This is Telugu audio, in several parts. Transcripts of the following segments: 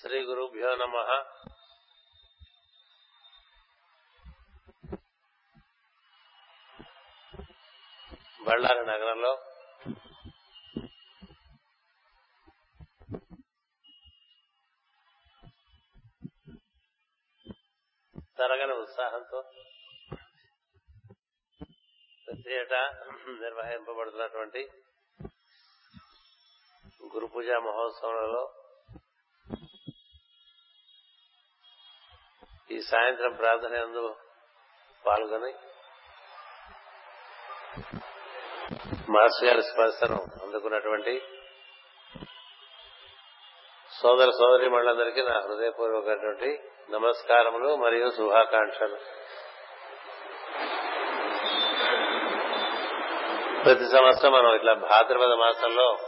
శ్రీ గురుభ్యో నమ. బళ్ళారి నగరంలో తరగని ఉత్సాహంతో ప్రతి ఏటా నిర్వహింపబడుతున్నటువంటి గురు పూజా మహోత్సవంలో ఈ సాయంత్రం ప్రార్థన ఎందు పాల్గొని మాస్టర్ గారి స్పర్శను అందుకున్నటువంటి సోదర సోదరి మండలందరికీ నా హృదయపూర్వకటువంటి నమస్కారములు మరియు శుభాకాంక్షలు. ప్రతి సంవత్సరం మనం ఇట్లా భాద్రపద మాసంలో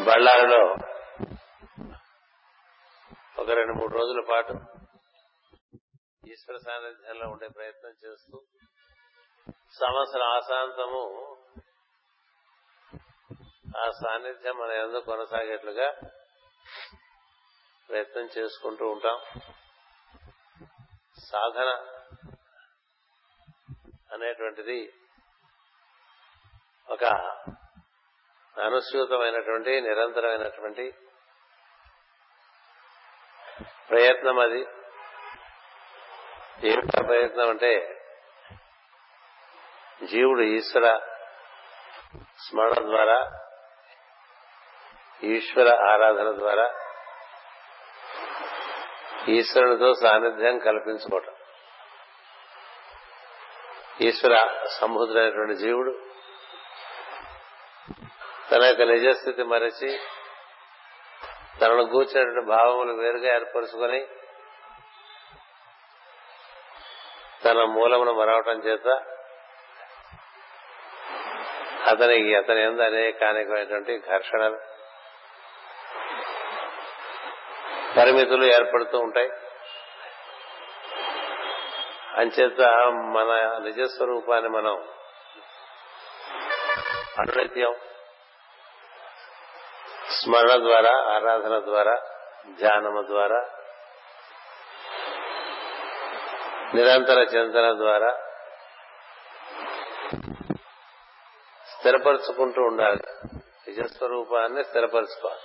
బళ్ళారిలో ఒక రెండు మూడు రోజుల పాటు ఈశ్వర సాన్నిధ్యంలో ఉండే ప్రయత్నం చేస్తూ సంవత్సరం ఆశాంతము ఆ సాన్నిధ్యం మన ఎందుకు కొనసాగేట్లుగా ప్రయత్నం చేసుకుంటూ ఉంటాం. సాధన అనేటువంటిది ఒక అనుసూతమైనటువంటి నిరంతరమైనటువంటి ప్రయత్నం అది. ఏమిటా ప్రయత్నం అంటే జీవుడు ఈశ్వర స్మరణ ద్వారా ఈశ్వర ఆరాధన ద్వారా ఈశ్వరునితో సాన్నిధ్యం కల్పించుకోవటం. ఈశ్వర సంబుద్ధుడైనటువంటి జీవుడు తన యొక్క నిజస్థితి మరచి తనను కూర్చున్నటువంటి భావములు వేరుగా ఏర్పరుచుకొని తన మూలమును మరవటం చేత అతనికి అతని ఎందు అనేక అనేకమైనటువంటి ఘర్షణలు పరిమితులు ఏర్పడుతూ ఉంటాయి. అంచేత మన నిజస్వరూపాన్ని మనం అనునిత్యం స్మరణ ద్వారా ఆరాధన ద్వారా ధ్యానము ద్వారా నిరంతర చింతన ద్వారా స్థిరపరచుకుంటూ ఉండాలి. నిజస్వరూపాన్ని స్థిరపరచుకోవాలి.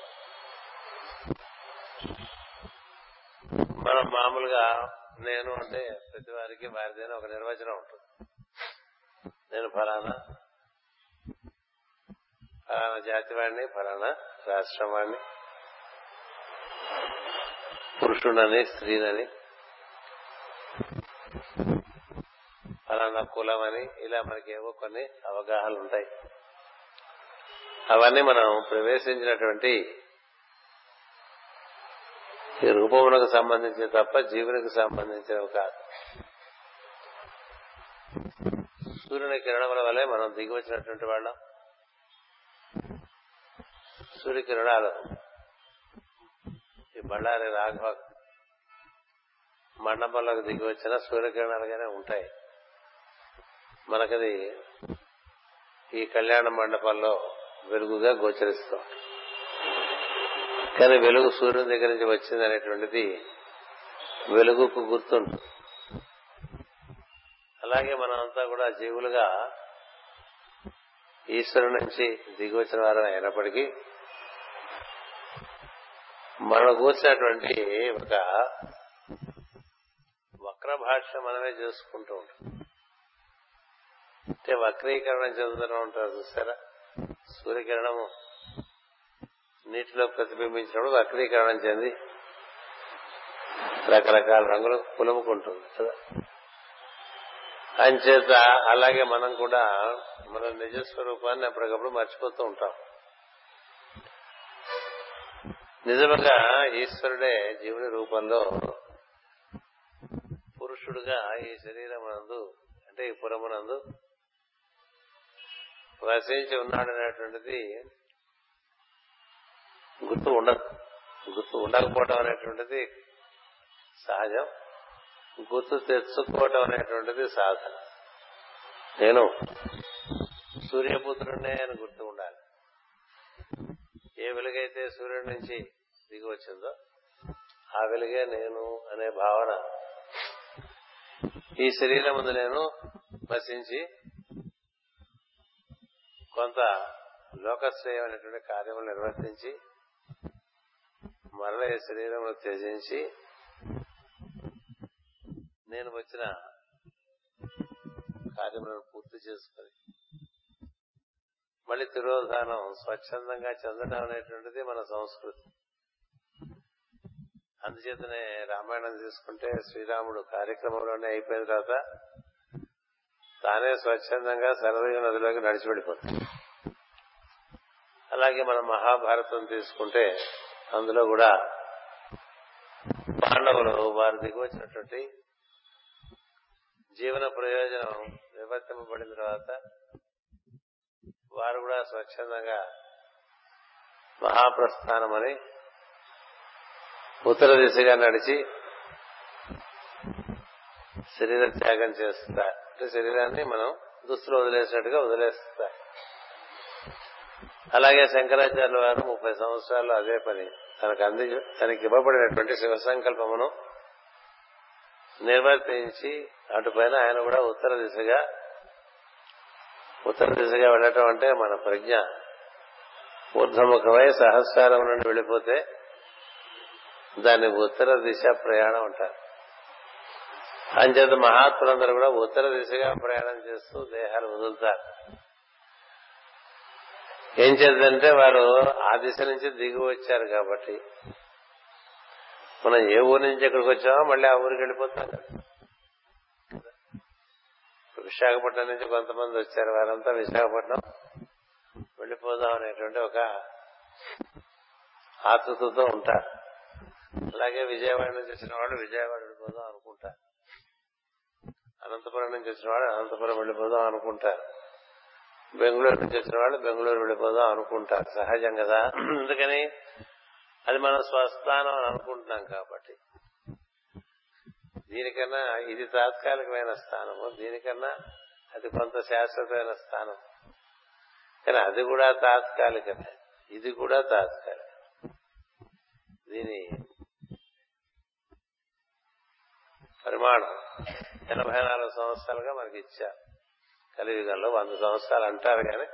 మనం మామూలుగా నేను అంటే ప్రతి వారికి వారిదైన ఒక నిర్వచనం ఉంటుంది. నేను ఫలానా ఫలానా జాతి వాడిని ఫలానా రాష్ట్రం వాడిని పురుషుడని స్త్రీనని ఫలానా కులం అని ఇలా మనకి ఏవో కొన్ని అవగాహనలు ఉంటాయి అవన్నీ మనం ప్రవేశించినటువంటి ఈ రూపములకు సంబంధించిన తప్ప జీవునికి సంబంధించినవి కాదు సూర్యుని కిరణముల వలె మనం దిగి వచ్చినటువంటి వాళ్ళం. సూర్యకిరణాలు ఈ బళ్ళారి రాఘవ మండపంలోకి దిగి వచ్చిన సూర్యకిరణాలుగానే ఉంటాయి. మనకది ఈ కళ్యాణ మండపంలో వెలుగుగా గోచరిస్తాం. కానీ వెలుగు సూర్యుని దగ్గర నుంచి వచ్చింది అనేటువంటిది వెలుగుకు గుర్తుంటుంది. అలాగే మనమంతా కూడా జీవులుగా ఈశ్వరు నుంచి దిగి వచ్చిన వారు అయినప్పటికీ మనం కూర్చున్నటువంటి ఒక వక్ర భాష మనమే చేసుకుంటూ ఉంటాం. అంటే వక్రీకరణ చెందుతూ ఉంటారు చూసారా సూర్యకిరణము నీటిలో ప్రతిబింబించినప్పుడు వక్రీకరణం చెంది రకరకాల రంగులు పులుముకుంటుంది కదా అంచేత అలాగే మనం కూడా మన నిజస్వరూపాన్ని ఎప్పటికప్పుడు మర్చిపోతూ ఉంటాం. నిజంగా ఈశ్వరుడే జీవుని రూపంలో పురుషుడుగా ఈ శరీరమునందు అంటే ఈ పురమునందు వసించి ఉన్నాడనేటువంటిది గుర్తు ఉండ గుర్తు ఉండకపోవడం అనేటువంటిది సహజం. గుర్తు తెచ్చుకోవటం అనేటువంటిది సాధన. నేను సూర్యపుత్రుడే అని గుర్తు ఉండాలి. ఏ వెలుగైతే సూర్యుడి నుంచి దిగి వచ్చిందో ఆ వెలుగే నేను అనే భావన ఈ శరీరం ముందు నేను వసించి కొంత లోకశ్రేయమైనటువంటి కార్యములు నిర్వర్తించి మరల ఈ శరీరమును త్యజించి నేను వచ్చిన కార్యములను పూర్తి చేసుకుని మళ్ళీ తిరోధానం స్వచ్ఛందంగా చెందడం అనేటువంటిది మన సంస్కృతి. అందుచేతనే రామాయణం తీసుకుంటే శ్రీరాముడు కార్యక్రమంలోనే అయిపోయిన తర్వాత తానే స్వచ్ఛందంగా సరదయ నదిలోకి నడిచి వెళ్ళిపోతాడు. అలాగే మనం మహాభారతం తీసుకుంటే అందులో కూడా పాండవులు వారు దిగి వచ్చినటువంటి జీవన ప్రయోజనం వివర్తింపబడిన తర్వాత వారు కూడా స్వచ్ఛందంగా మహాప్రస్థానమని ఉత్తర దిశగా నడిచి శరీర త్యాగం చేస్తారు. అంటే శరీరాన్ని మనం దుస్తులు వదిలేసినట్టుగా వదిలేస్తారు. అలాగే శంకరాచార్యుల వారు ముప్పై సంవత్సరాలు అదే పని. తనకు అంది తనకి ఇవ్వబడినటువంటి శివ సంకల్పమును నిర్వర్తించి అటుపైన ఆయన కూడా ఉత్తర దిశగా ఉత్తర దిశగా వెళ్ళటం అంటే మన ప్రజ్ఞ. ఊర్ధముఖమై సహస్రారం నుండి వెళ్ళిపోతే దాన్ని ఉత్తర దిశ ప్రయాణం అంటారు. అంచేత మహాత్ములందరూ కూడా ఉత్తర దిశగా ప్రయాణం చేస్తూ దేహాలు వదులుతారు. ఏం చేద్దంటే వారు ఆ దిశ నుంచి దిగి వచ్చారు కాబట్టి. మనం ఏ ఊరు నుంచి ఎక్కడికి వచ్చామో మళ్ళీ ఆ ఊరికి వెళ్ళిపోతాం కదా. విశాఖపట్నం నుంచి కొంతమంది వచ్చారు. వారంతా విశాఖపట్నం వెళ్ళిపోదాం అనేటువంటి ఒక ఆతృతతో ఉంటారు. అలాగే విజయవాడ నుంచి వచ్చిన వాళ్ళు విజయవాడ వెళ్ళిపోదాం అనుకుంటారు. అనంతపురం నుంచి వచ్చిన వాళ్ళు అనంతపురం వెళ్ళిపోదాం అనుకుంటారు. బెంగళూరు నుంచి వచ్చిన వాళ్ళు బెంగళూరు వెళ్ళిపోదాం అనుకుంటారు. సహజం కదా. అందుకని అది మనం స్వస్థానం అని అనుకుంటున్నాం కాబట్టి. దీనికన్నా ఇది తాత్కాలికమైన స్థానము దీనికన్నా అది కొంత శాశ్వతమైన స్థానం. కానీ అది కూడా తాత్కాలికమే. ఇది కూడా తాత్కాలిక దీని పరిమాణం ఎనభై నాలుగు సంవత్సరాలుగా మనకి ఇచ్చారు కలియుగంలో వంద సంవత్సరాలు అంటారు కానీ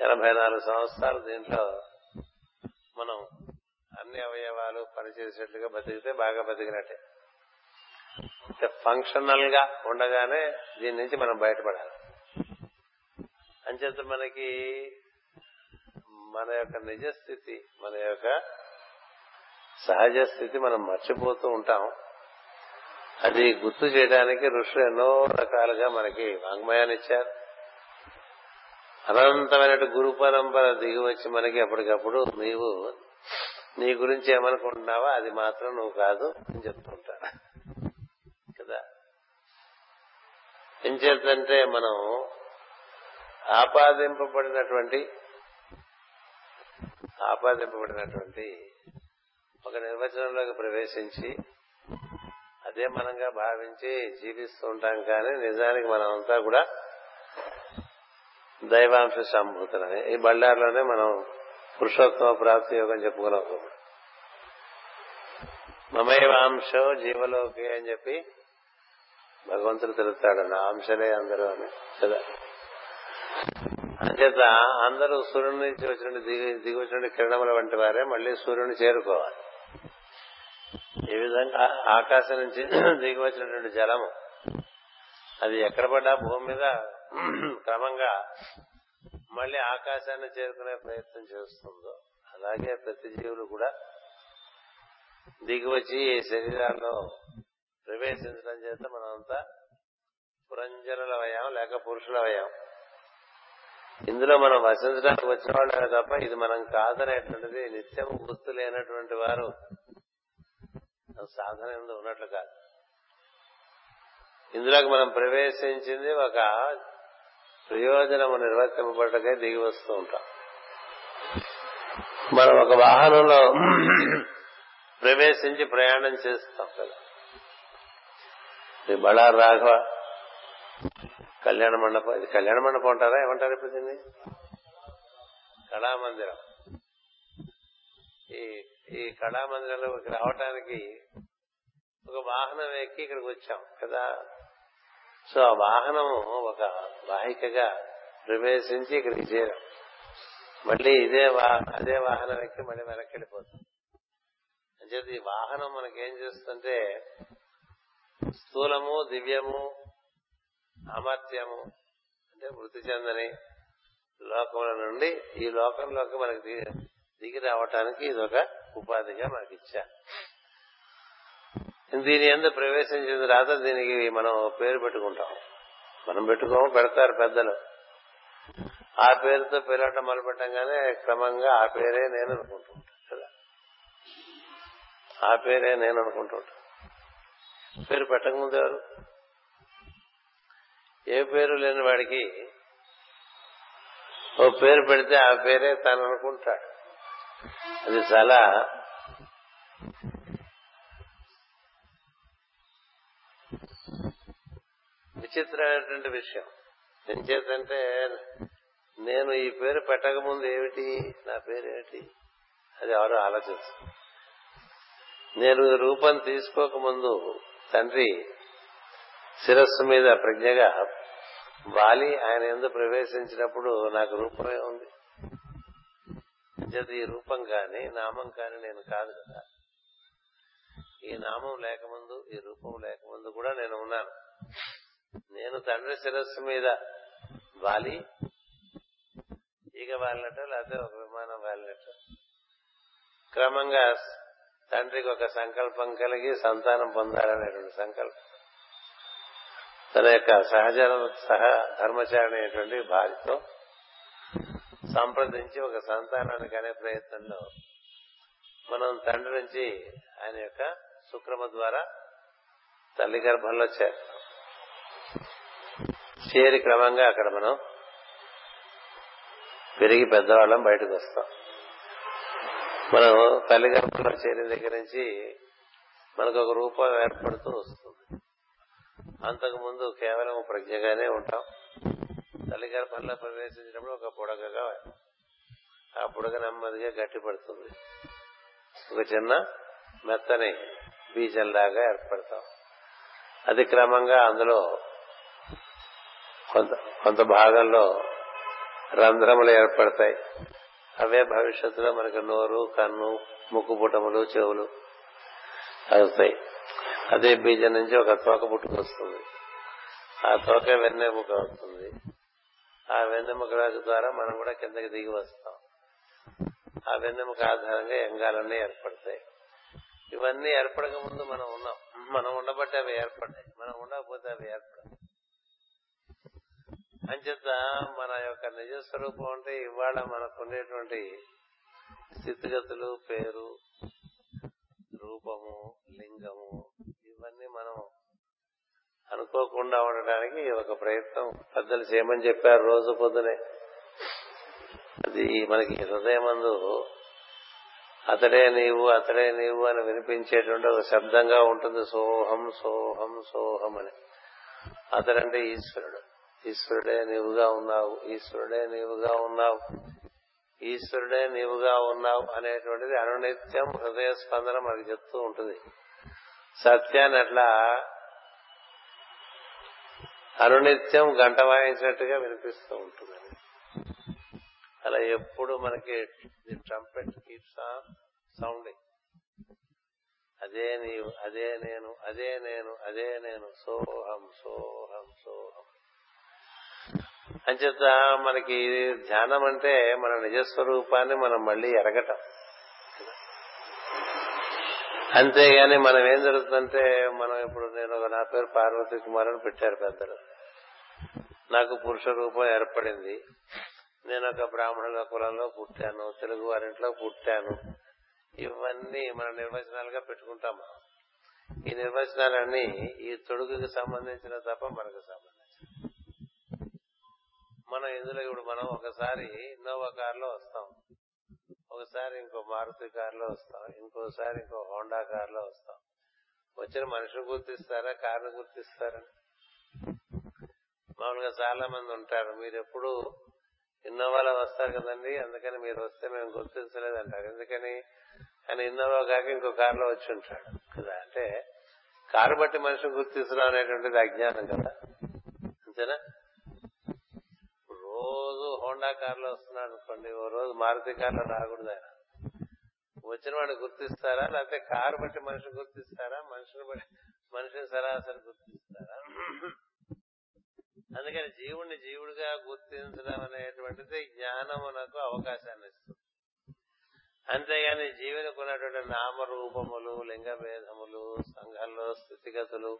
ఎనభై నాలుగు సంవత్సరాలు దీంట్లో మనం అన్ని అవయవాలు పనిచేసేట్లుగా బతికితే బాగా బతికినట్టే. ఫంక్షనల్గా ఉండగానే దీని నుంచి మనం బయటపడాలి. అంచేత మనకి మన యొక్క నిజ స్థితి మన యొక్క సహజ స్థితి మనం మర్చిపోతూ ఉంటాం. అది గుర్తు చేయడానికి ఋషులు ఎన్నో రకాలుగా మనకి వాంగ్మయాన్ని ఇచ్చారు. అనంతమైన గురు పరంపర దిగి వచ్చి మనకి ఎప్పటికప్పుడు నీవు నీ గురించి ఏమనుకుంటున్నావో అది మాత్రం నువ్వు కాదు అని చెప్తుంటాను కదా ఏం చేద్దంటే మనం ఆపాదింపబడినటువంటి ఆపాదింపబడినటువంటి ఒక నిర్వచనంలోకి ప్రవేశించి అదే మనంగా భావించి జీవిస్తూ ఉంటాం కానీ నిజానికి మనం అంతా కూడా దైవాంశ సంభూతులని ఈ బళ్ళార్లోనే మనం పురుషోత్తమ ప్రాప్తి యోగం చెప్పుకున్నాం. మమైవాంశో జీవలోకి అని చెప్పి భగవంతుడు తెలుస్తాడు నా అంశలే అందరూ అని. కదా? అంచేత అందరూ సూర్యుడి నుంచి వచ్చిన దిగి దిగి వచ్చిన కిరణముల వంటి వారే మళ్ళీ సూర్యుని చేరుకోవాలి. ఈ విధంగా ఆకాశం నుంచి దిగి వచ్చినటువంటి జలము అది ఎక్కడ పడ్డా భూమి మీద క్రమంగా మళ్ళీ ఆకాశాన్ని చేరుకునే ప్రయత్నం చేస్తుందో అలాగే ప్రతి జీవులు కూడా దిగి వచ్చి ఈ శరీరాల్లో ప్రవేశించడం చేత మనమంతా పురంజనులవయ్యాం లేక పురుషులవయ్యాం ఇందులో మనం వసించడానికి వచ్చిన వాళ్ళే తప్ప ఇది మనం కాదనేటువంటిది నిత్యం గుర్తు లేనటువంటి వారు సాధన ఉన్నట్లు కాదు. ఇందులోకి మనం ప్రవేశించింది ఒక ప్రయోజనము నిర్వర్తింపబడటకే దిగి వస్తూ ఉంటాం. మనం ఒక వాహనంలో ప్రవేశించి ప్రయాణం చేస్తాం కదా. బళార్ రాఘవ కళ్యాణ మండపం. ఇది కళ్యాణ మండపం అంటారా? ఏమంటారు ఇప్పుడు దీన్ని? కళామందిరం ఈ ఈ కళామందిరంలోకి రావటానికి ఒక వాహనం ఎక్కి ఇక్కడికి వచ్చాం కదా. సో ఆ వాహనము ఒక వాహికగా ప్రవేశించి ఇక్కడికి చేరాం. మళ్ళీ ఇదే అదే వాహనం ఎక్కి మళ్ళీ వెనక్కి వెళ్ళిపోతాం. అంచేది ఈ వాహనం మనకేం చేస్తుంటే స్థూలము దివ్యము అమర్త్యము అంటే వృత్తి చెందని లోకముల నుండి ఈ లోకంలోకి మనకి దిగి రావటానికి ఇది ఒక ఉపాధిగా మనకి ఇచ్చా దీని ఎందు ప్రవేశించిన తర్వాత దీనికి మనం పేరు పెట్టుకుంటాం. మనం పెట్టుకోము పెడతారు పెద్దలు. ఆ పేరుతో పిలవటం మొదలుపెట్టంగానే క్రమంగా ఆ పేరే నేను అనుకుంటూ కదా? ఆ పేరే నేను అనుకుంటూ పేరు పెట్టకముందు ఎవరు ఏ పేరు లేని వాడికి ఓ పేరు పెడితే ఆ పేరే తను అనుకుంటాడు. అది చాలా విచిత్రమైనటువంటి విషయం. ఎంచేతంటే నేను ఈ పేరు పెట్టకముందు ఏమిటి? నా పేరు అది ఎవరు ఆలోచిస్తుంది నేను రూపం తీసుకోకముందు తండ్రి శిరస్సు మీద ప్రజ్ఞగా వాలి ఆయన ఎందు ప్రవేశించినప్పుడు నాకు రూపమే ఉంది. ఈ రూపం కాని నామం కాని నేను కాదు కదా. ఈ నామం లేకముందు ఈ రూపం లేకముందు కూడా నేను ఉన్నాను. నేను తండ్రి శిరస్సు మీద వాలి ఈగ వాలినట్ట లేకపోతే ఒక విమానం వాలినట్ట. క్రమంగా తండ్రికి ఒక సంకల్పం కలిగి సంతానం పొందాలనేటువంటి సంకల్పం. తన యొక్క సహజ సహ ధర్మచారి భార్యతో సంప్రదించి ఒక సంతానానికి అనే ప్రయత్నంలో మనం తండ్రి నుంచి ఆయన యొక్క శుక్రమ ద్వారా తల్లి గర్భంలో చేస్తాం చేరి క్రమంగా అక్కడ మనం పెరిగి పెద్దవాళ్ళం బయటకు వస్తాం. మనం తల్లి గర్భంలో చేరిన దగ్గర నుంచి మనకు ఒక రూపం ఏర్పడుతూ వస్తుంది. అంతకు ముందు కేవలం ప్రజ్ఞగానే ఉంటాం. తల్లి గర్భంలో ప్రవేశించినప్పుడు ఒక బుడగగా ఆ బుడగ నెమ్మదిగా గట్టిపడుతుంది. ఒక చిన్న మెత్తని బీజంలాగా ఏర్పడతాం. అది క్రమంగా అందులో కొంత కొంత భాగంలో రంధ్రములు ఏర్పడతాయి. అవే భవిష్యత్తులో మనకు నోరు కన్ను ముక్కు పుటములు చెవులు అవుతాయి అదే బీజం నుంచి ఒక తోక పుట్టుకొస్తుంది. ఆ తోక వెన్నెముక అవుతుంది ఆ వెన్నెముక ద్వారా మనం కూడా కిందకి దిగి వస్తాం. ఆ వెన్నెముక ఆధారంగా ఎంగాలన్నీ ఏర్పడతాయి. ఇవన్నీ ఏర్పడక ముందు మనం ఉన్నాం. మనం ఉండబట్టి అవి ఏర్పడ్డాయి మనం ఉండకపోతే అవి ఏర్పడతాయి అంచేత మన యొక్క నిజ స్వరూపం అంటే ఇవాళ మనకు స్థితిగతులు పేరు రూపము లింగము ఇవన్నీ మనం అనుకోకుండా ఉండడానికి ఒక ప్రయత్నం. పెద్దలు చేయమని చెప్పారు రోజు పొద్దునే. అది మనకి హృదయమందు అతడే నీవు అతడే నీవు అని వినిపించేటువంటి ఒక శబ్దంగా ఉంటుంది. సోహం సోహం సోహం అని. అతడంటే ఈశ్వరుడు. ఈశ్వరుడే నీవుగా ఉన్నావు ఈశ్వరుడే నీవుగా ఉన్నావు ఈశ్వరుడే నీవుగా ఉన్నావు అనేటువంటిది అనునిత్యం హృదయ స్పందన మనకి చెప్తూ ఉంటుంది. సత్యాన్ని అట్లా అనునిత్యం గంట వాయించినట్టుగా వినిపిస్తూ ఉంటుంది. అలా ఎప్పుడు మనకి ట్రంపెట్ కీప్స్ ఆన్ సౌండింగ్ అదే నీవు అదే నేను అదే నేను అదే నేను సోహం సోహం సోహం. అంచేత మనకి ధ్యానం అంటే మన నిజస్వరూపాన్ని మనం మళ్ళీ ఎరగటం. అంతేగాని మనం ఏం జరుగుతుందంటే మనం ఇప్పుడు నేను నా పేరు పార్వతీ కుమార్ అని పెట్టారు పెద్దలు. నాకు పురుష రూపం ఏర్పడింది. నేను ఒక బ్రాహ్మణుల కులంలో పుట్టాను తెలుగు వారింట్లో పుట్టాను. ఇవన్నీ మన నిర్వచనాలుగా పెట్టుకుంటాం ఈ నిర్వచనాలన్నీ ఈ తొడుగుకి సంబంధించిన తప్ప మనకు సంబంధించిన మనం ఇందులో ఇప్పుడు మనం ఒకసారి ఇన్నోవా కారులో వస్తాం. ఒకసారి ఇంకో మారుతి కారులో వస్తాం. ఇంకోసారి ఇంకో హోండా కారులో వస్తాం. వచ్చిన మనిషిని గుర్తిస్తారా? కారును గుర్తిస్తారా? మామూలుగా చాలా మంది ఉంటారు. మీరు ఎప్పుడు ఇన్నోవాలో వస్తారు కదండి. అందుకని మీరు వస్తే మేము గుర్తించలేదు అంటారు ఎందుకని? ఆయన ఇన్నోవా కాక ఇంకో కారులో వచ్చి ఉంటాడు. కదా అంటే కారు బట్టి మనిషిని గుర్తిస్తున్నాం అనేటువంటిది అజ్ఞానం కదా. అంతేనా? రోజు హోండా కార్లో వస్తున్నాడు అనుకోండి ఓ రోజు మారుతి కార్లో రాకూడదు ఆయన. వచ్చిన వాడిని గుర్తిస్తారా? లేకపోతే కారు బట్టి మనిషిని గుర్తిస్తారా? మనిషిని బట్టి మనిషిని సరాసరి గుర్తిస్తారా? అందుకని జీవుణ్ణి జీవుడిగా గుర్తించడం అనేటువంటిది జ్ఞానమునకు అవకాశాన్ని ఇస్తుంది. అంతేగాని జీవునికి ఉన్నటువంటి నామరూపములు లింగ భేదములు సంఘంలో స్థితిగతులు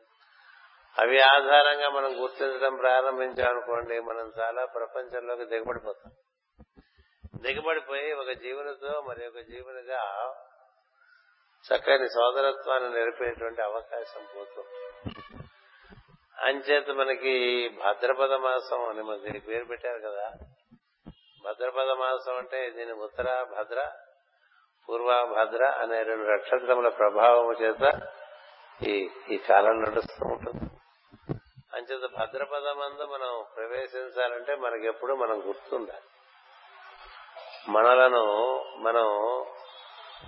అవి ఆధారంగా మనం గుర్తించడం ప్రారంభించామనుకోండి మనం చాలా ప్రపంచంలోకి దిగబడిపోతాం. దిగబడిపోయి ఒక జీవునితో మరి ఒక జీవునిగా చక్కని సోదరత్వాన్ని నిలిపేటువంటి అవకాశం పోతుంది. అంచేత మనకి భద్రపద మాసం అని మనకి దీనికి పేరు పెట్టారు కదా. భద్రపద మాసం అంటే దీని ఉత్తర భద్ర పూర్వ భద్ర అనే రెండు నక్షత్రముల ప్రభావం చేత ఈ ఈ కాలం నడుస్తూ ఉంటుంది. అంచేత భద్రపదమందు మనం ప్రవేశించాలంటే మనకెప్పుడు మనం గుర్తుండాలి. మనలను మనం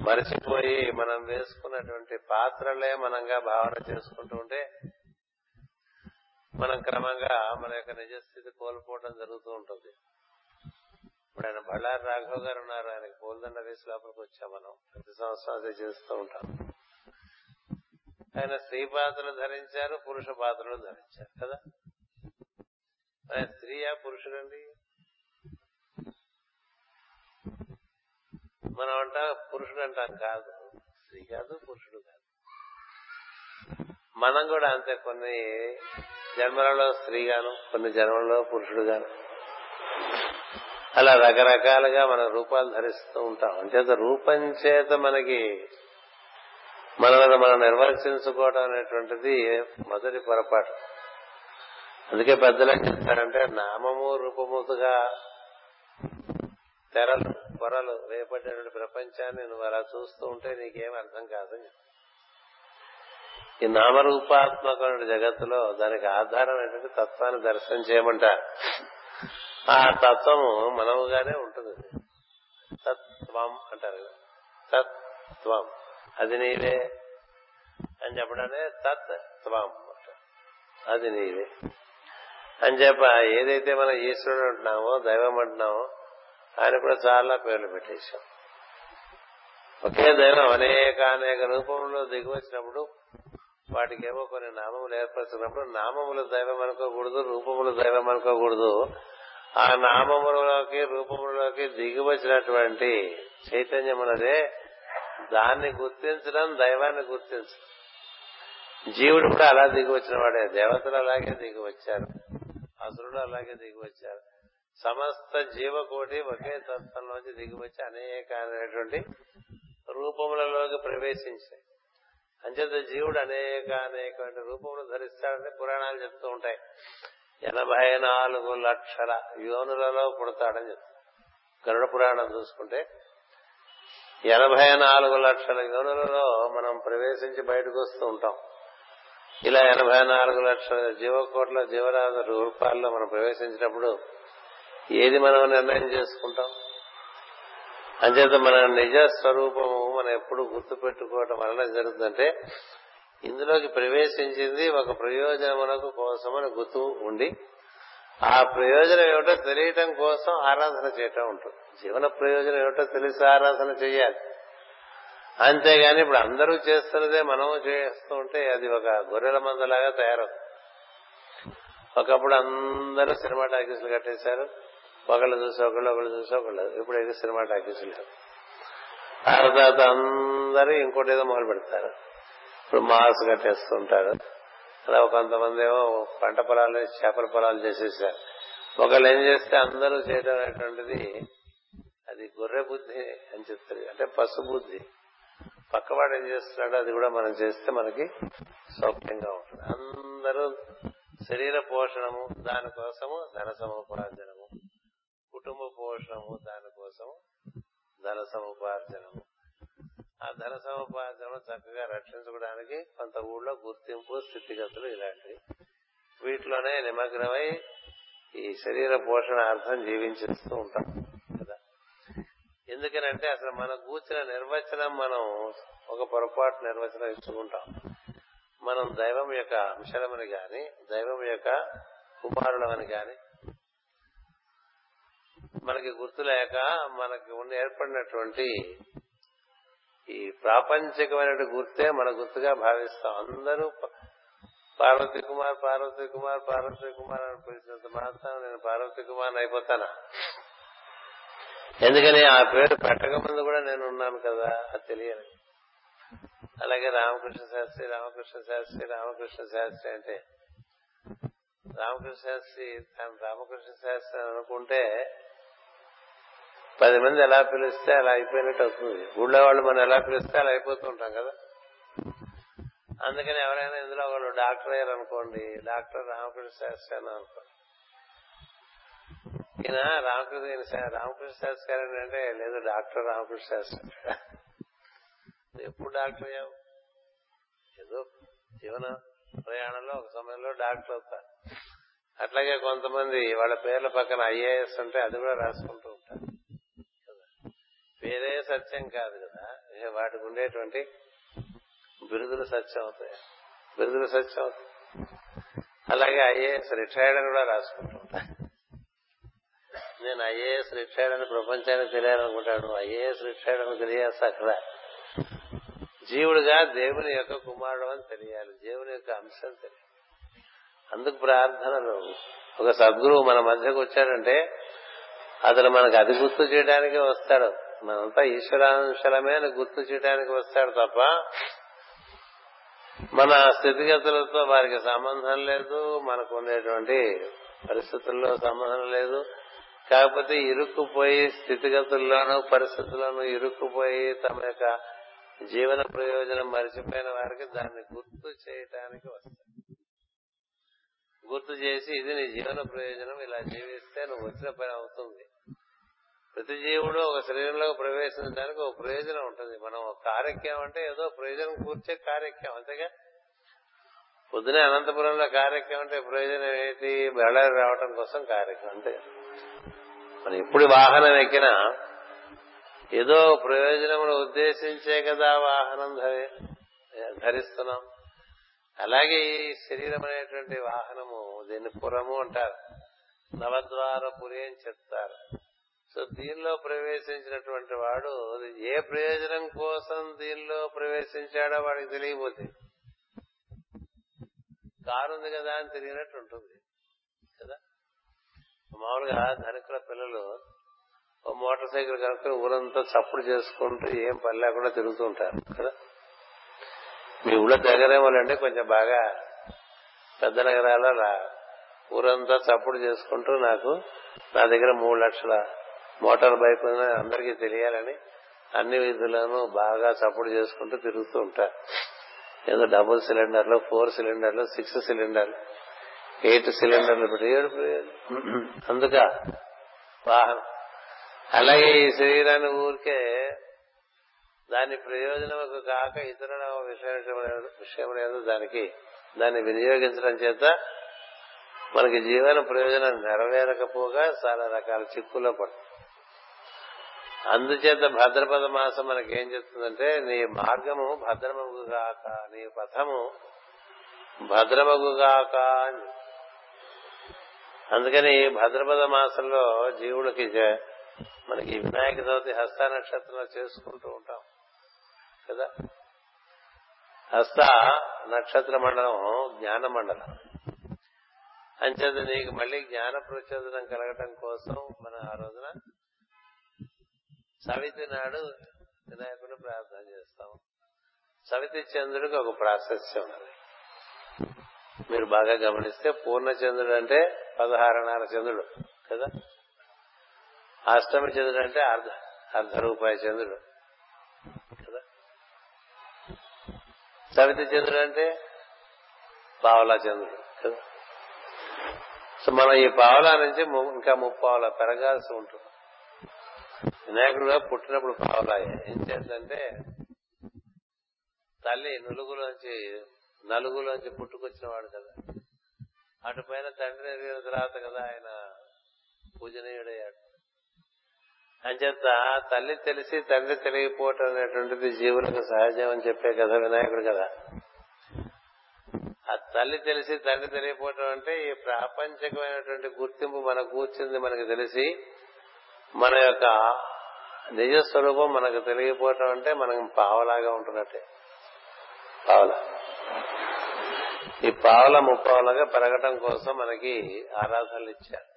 మరిచిపోయి మనం వేసుకున్నటువంటి పాత్రలే మనంగా భావన చేసుకుంటూ ఉంటే మనం క్రమంగా మన యొక్క నిజస్థితి కోల్పోవడం జరుగుతూ ఉంటుంది. ఇప్పుడు ఆయన బళ్ళారి రాఘవ్ గారు ఉన్నారు. ఆయనకి పూలదండ వేసి లోపలికి వచ్చాం మనం. ప్రతి సంవత్సరం అదే చేస్తూ ఉంటాం. ఆయన స్త్రీ పాత్రలు ధరించారు పురుష పాత్రలు ధరించారు కదా? ఆయన స్త్రీయా పురుషుడండి? మనం అంట పురుషుడు అంటాం కాదు. స్త్రీ కాదు పురుషుడు కాదు. మనం కూడా అంతే కొన్ని జన్మలలో స్త్రీగాను కొన్ని జన్మలలో పురుషుడుగాను. అలా రకరకాలుగా మన రూపాలు ధరిస్తూ ఉంటాం. అంచేత రూపం చేత మనకి మనల్ని మనం నిర్వర్తించుకోవడం అనేటువంటిది మొదటి పొరపాటు. అందుకే పెద్దలు ఏం చెప్తారంటే నామము రూపముతుగా తెరలు పొరలు వేపడినటువంటి ప్రపంచాన్ని నువ్వు అలా చూస్తూ ఉంటే నీకేం అర్థం కాదని. ఈ నామరూపాత్మకమైన జగత్తులో దానికి ఆధారం ఏంటంటే తత్వాన్ని దర్శనం చేయమంటారు ఆ తత్వము మనముగానే ఉంటుంది. తత్వం అంటారు తత్వం. అది నీవే అని చెప్పడానే త్వం అది నీవే అని చెప్ప ఏదైతే మనం ఈశ్వరుడు అంటున్నామో దైవం అంటున్నామో ఆయన కూడా చాలా పేర్లు పెట్టేశాం ఒకే దైవం అనేక అనేక రూపంలో దిగి వచ్చినప్పుడు వాటికేమో కొన్ని నామములు ఏర్పరుచుకున్నప్పుడు నామములు దైవం అనుకోకూడదు రూపములు దైవం అనుకోకూడదు. ఆ నామములలోకి రూపములలోకి దిగి వచ్చినటువంటి చైతన్యం అన్నదే దాన్ని గుర్తించడం దైవాన్ని గుర్తించడం. జీవుడు కూడా అలా దిగి వచ్చిన వాడే. దేవతలు అలాగే దిగి వచ్చారు. అసురుడు అలాగే దిగి వచ్చారు. సమస్త జీవకోటి ఒకే తత్వంలోంచి దిగి వచ్చి అనేక అనేటువంటి రూపములలోకి ప్రవేశించాయి. అంచేత జీవుడు అనేక అనేక రూపములు ధరిస్తాడని పురాణాలు చెప్తూ ఉంటాయి. ఎనభై నాలుగు లక్షల యోనులలో పుడతాడని చెప్తారు. గరుడ పురాణం చూసుకుంటే ఎనభై నాలుగు లక్షల. యోనులలో మనం ప్రవేశించి బయటకు వస్తూ ఉంటాం. ఇలా ఎనభై నాలుగు లక్షల జీవకోట్ల జీవరాజు రూపాల్లో మనం ప్రవేశించినప్పుడు ఏది మనం నిర్ణయం చేసుకుంటాం? అంచేత మన నిజ స్వరూపము మనం ఎప్పుడు గుర్తు పెట్టుకోవటం వలన జరుగుతుందంటే ఇందులోకి ప్రవేశించింది ఒక ప్రయోజనమునకు కోసమని గుర్తు ఉండి ఆ ప్రయోజనం ఏమిటో తెలియటం కోసం ఆరాధన చేయటం ఉంటుంది. జీవన ప్రయోజనం ఏమిటో తెలిసి ఆరాధన చేయాలి. అంతేగాని ఇప్పుడు అందరూ చేస్తున్నదే మనం చేస్తూ ఉంటే అది ఒక గొర్రెల మందలాగా తయారవుతుంది. ఒకప్పుడు అందరూ సినిమా టాకీసులు కట్టేశారు. ఒకళ్ళు చూసి ఒకళ్ళు ఒకళ్ళు చూసి ఒకళ్ళు. ఇప్పుడు ఏదో సినిమా టాకీసులు ఆ తర్వాత అందరూ ఇంకోటి ఏదో మొదలు పెడతారు ఇప్పుడు మాస్ కట్టేస్తుంటారు. అలా కొంతమంది ఏమో పంట పొలాలు చేపల పొలాలు చేసేసారు. ఒకళ్ళు ఏం చేస్తే అందరూ చేయడం అనేటువంటిది అది గొర్రె బుద్ధి అని చెప్తుంది అంటే పశు బుద్ధి. పక్కవాడు ఏం చేస్తున్నాడో అది కూడా మనం చేస్తే మనకి సౌఖ్యంగా ఉంటుంది. అందరూ శరీర పోషణము దానికోసము ధన సముపార్జనము. కుటుంబ పోషణము దానికోసము ధన సముపార్జనము. ఆ ధన సముపార్జనను చక్కగా రక్షించుకోవడానికి కొంత ఊళ్ళో గుర్తింపు స్థితిగతులు ఇలాంటివి. వీటిలోనే నిమగ్నమై ఈ శరీర పోషణ అర్థం జీవించేస్తూ ఉంటాం కదా. ఎందుకనంటే అసలు మన కూర్చిన నిర్వచనం మనం ఒక పొరపాటు నిర్వచనం ఇచ్చుకుంటాం. మనం దైవం యొక్క అంశలమని గాని దైవం యొక్క కుమారులమని గాని మనకి గుర్తు లేక మనకి ఉన్న ఏర్పడినటువంటి ఈ ప్రాపంచికమైన గుర్తే మన గుర్తుగా భావిస్తాం. అందరూ పార్వతి కుమార్ పార్వతి కుమార్ పార్వతి కుమార్ అని పిలిచినంత మాత్రం నేను పార్వతి కుమార్ అయిపోతానా? ఎందుకని ఆ పేరు పెట్టక ముందు కూడా నేను ఉన్నాను కదా అది తెలియాలి అలాగే రామకృష్ణ శాస్త్రి రామకృష్ణ శాస్త్రి రామకృష్ణ శాస్త్రి అంటే రామకృష్ణ శాస్త్రి తాను రామకృష్ణ శాస్త్రి అని అనుకుంటే పది మంది ఎలా పిలిస్తే అలా అయిపోయినట్టు అవుతుంది. ఊళ్ళో వాళ్ళు మనం ఎలా పిలిస్తే అలా అయిపోతూ ఉంటాం కదా. అందుకని ఎవరైనా ఇందులో వాళ్ళు డాక్టర్ అయ్యారు అనుకోండి డాక్టర్ రామకృష్ణ శాస్త్రి అని అనుకోండి ఈయన రామకృష్ణ రామకృష్ణ శాస్త్రి గారు అంటే లేదు డాక్టర్ రామకృష్ణ శాస్త్రి. ఎప్పుడు డాక్టర్ అయ్యావు? ఏదో జీవన ప్రయాణంలో ఒక సమయంలో డాక్టర్ అవుతారు అట్లాగే కొంతమంది వాళ్ళ పేర్ల పక్కన ఐఏఎస్ అంటే అది కూడా రాసుకుంటూ ఉంటారు. పేరే సత్యం కాదు కదా. వాటికి ఉండేటువంటి బిరుదులు సత్యం అవుతాయి. బిరుదులు సత్యం అవుతాయి. అలాగే ఐఏఎస్ రిటైర్డ్ అని కూడా రాసుకుంటూ నేను ఐఏఎస్ రిటైర్డ్ అని ప్రపంచానికి తెలియాలనుకుంటాను. ఐఏఎస్ రిటైర్డ్ అని తెలియాల్సి అక్కడ. జీవుడుగా దేవుని యొక్క కుమారుడు అని తెలియాలి. దేవుని యొక్క అంశం తెలియాలి. అందుకు ప్రార్థనలు. ఒక సద్గురువు మన మధ్యకు వచ్చాడంటే అతను మనకు అది గుర్తు చేయడానికే వస్తాడు. మనంతా ఈశ్వరాంశలమే గుర్తు చేయడానికి వస్తాడు తప్ప మన స్థితిగతులతో వారికి సంబంధం లేదు మనకు ఉండేటువంటి పరిస్థితుల్లో సంబంధం లేదు. కాకపోతే ఇరుక్కుపోయి స్థితిగతుల్లోనూ పరిస్థితుల్లోనూ ఇరుక్కుపోయి తమ యొక్క జీవన ప్రయోజనం మరిచిపోయిన వారికి దాన్ని గుర్తు చేయటానికి వస్తాయి గుర్తు చేసి ఇది నీ జీవన ప్రయోజనం ఇలా జీవిస్తే నువ్వు వచ్చిన పని అవుతుంది. ప్రతి జీవుడు ఒక శరీరంలో ప్రవేశించడానికి ఒక ప్రయోజనం ఉంటుంది. మనం ఒక కార్యక్రమం అంటే ఏదో ప్రయోజనం కూర్చే కార్యక్రమం అంతేగా? పొద్దునే అనంతపురంలో కార్యక్రమం అంటే ప్రయోజనం ఏంటి? బెళ్ళారి రావటం కోసం కార్యక్రమం అంటే మనం ఎప్పుడు వాహనం ఎక్కినా ఏదో ప్రయోజనమును ఉద్దేశించే కదా వాహనం ధరిస్తున్నాం. అలాగే ఈ శరీరం అనేటువంటి వాహనము దీన్ని పురము అంటారు. నవద్వార పురి అని చెప్తారు. సో దీనిలో ప్రవేశించినటువంటి వాడు ఏ ప్రయోజనం కోసం దీనిలో ప్రవేశించాడో వాడికి తెలియబోతే. కారు ఉంది కదా అని తిరిగినట్టు ఉంటుంది కదా? మామూలుగా ధనికుల పిల్లలు ఓ మోటార్ సైకిల్ కనుక్కొని ఊరంతా చప్పుడు చేసుకుంటూ ఏం పని లేకుండా తిరుగుతూ ఉంటారు కదా? మీ ఊళ్ళో దగ్గరేమోనండి కొంచెం బాగా పెద్ద నగరాల ఊరంతా చప్పుడు చేసుకుంటూ నాకు నా దగ్గర మూడు లక్షల మోటార్ బైక్ అందరికీ తెలియాలని అన్ని విధులను బాగా సపోర్ట్ చేసుకుంటూ తిరుగుతూ ఉంటారు ఏదో డబుల్ సిలిండర్లు ఫోర్ సిలిండర్లు సిక్స్ సిలిండర్లు ఎయిట్ సిలిండర్లు పెట్టి ఏడు అందుక వాహనం. అలాగే ఈ శరీరాన్ని ఊరికే దాని ప్రయోజనముకు కాక ఇతరుల విషయం లేదు దానికి దాన్ని వినియోగించడం చేత మనకి జీవన ప్రయోజనం నెరవేరకపోగా చాలా రకాల చిక్కుల్లో పడుతుంది అందుచేత భద్రపద మాసం మనకి ఏం చెప్తుందంటే నీ మార్గము భద్రమగుగాక నీ పథము భద్రమగుగాక అని. అందుకని భద్రపద మాసంలో జీవుడికి మనకి వినాయక చవితి హస్త నక్షత్రంలో చేసుకుంటూ ఉంటాం. కదా? హస్త నక్షత్ర మండలం జ్ఞాన మండలం. అంచేత నీకు మళ్ళీ జ్ఞాన ప్రచోదనం కలగటం కోసం మన ఆ రోజున సవితి నాడు వినాయకుడు ప్రార్థన చేస్తాం. సవితి చంద్రుడికి ఒక ప్రాశస్యం మీరు బాగా గమనిస్తే పూర్ణచంద్రుడు అంటే పదహారణాల చంద్రుడు కదా? అష్టమి చంద్రుడు అంటే అర్ధ అర్ధ రూపాయి చంద్రుడు కదా? సవితి చంద్రుడు అంటే పావలా చంద్రుడు కదా? సో మనం ఈ పావలా నుంచి ఇంకా ముప్పావలా పెరగాల్సి ఉంటుంది. వినాయకుడుగా పుట్టినప్పుడు పావలా ఏం చేద్దంటే తల్లి నులుగులోంచి నలుగులోంచి పుట్టుకొచ్చిన వాడు కదా. అటు పైన తండ్రి ఎదిగిన తర్వాత కదా ఆయన పూజనీయుడయ్యాడు. అంచేత తల్లి తెలిసి తండ్రి తెలియపోవటం అనేటువంటిది జీవులకు సహజం అని చెప్పే కదా వినాయకుడు కదా. ఆ తల్లి తెలిసి తండ్రి తెలియపోవటం అంటే ఈ ప్రాపంచకమైనటువంటి గుర్తింపు మనకు కూర్చుంది మనకు తెలిసి మన యొక్క నిజ స్వరూపం మనకు తెలియపోవటం అంటే మనం పావలాగా ఉంటున్నట్టే. పావల. ఈ పావల ముప్పావలగా పెరగటం కోసం మనకి ఆరాధనలు ఇచ్చారు.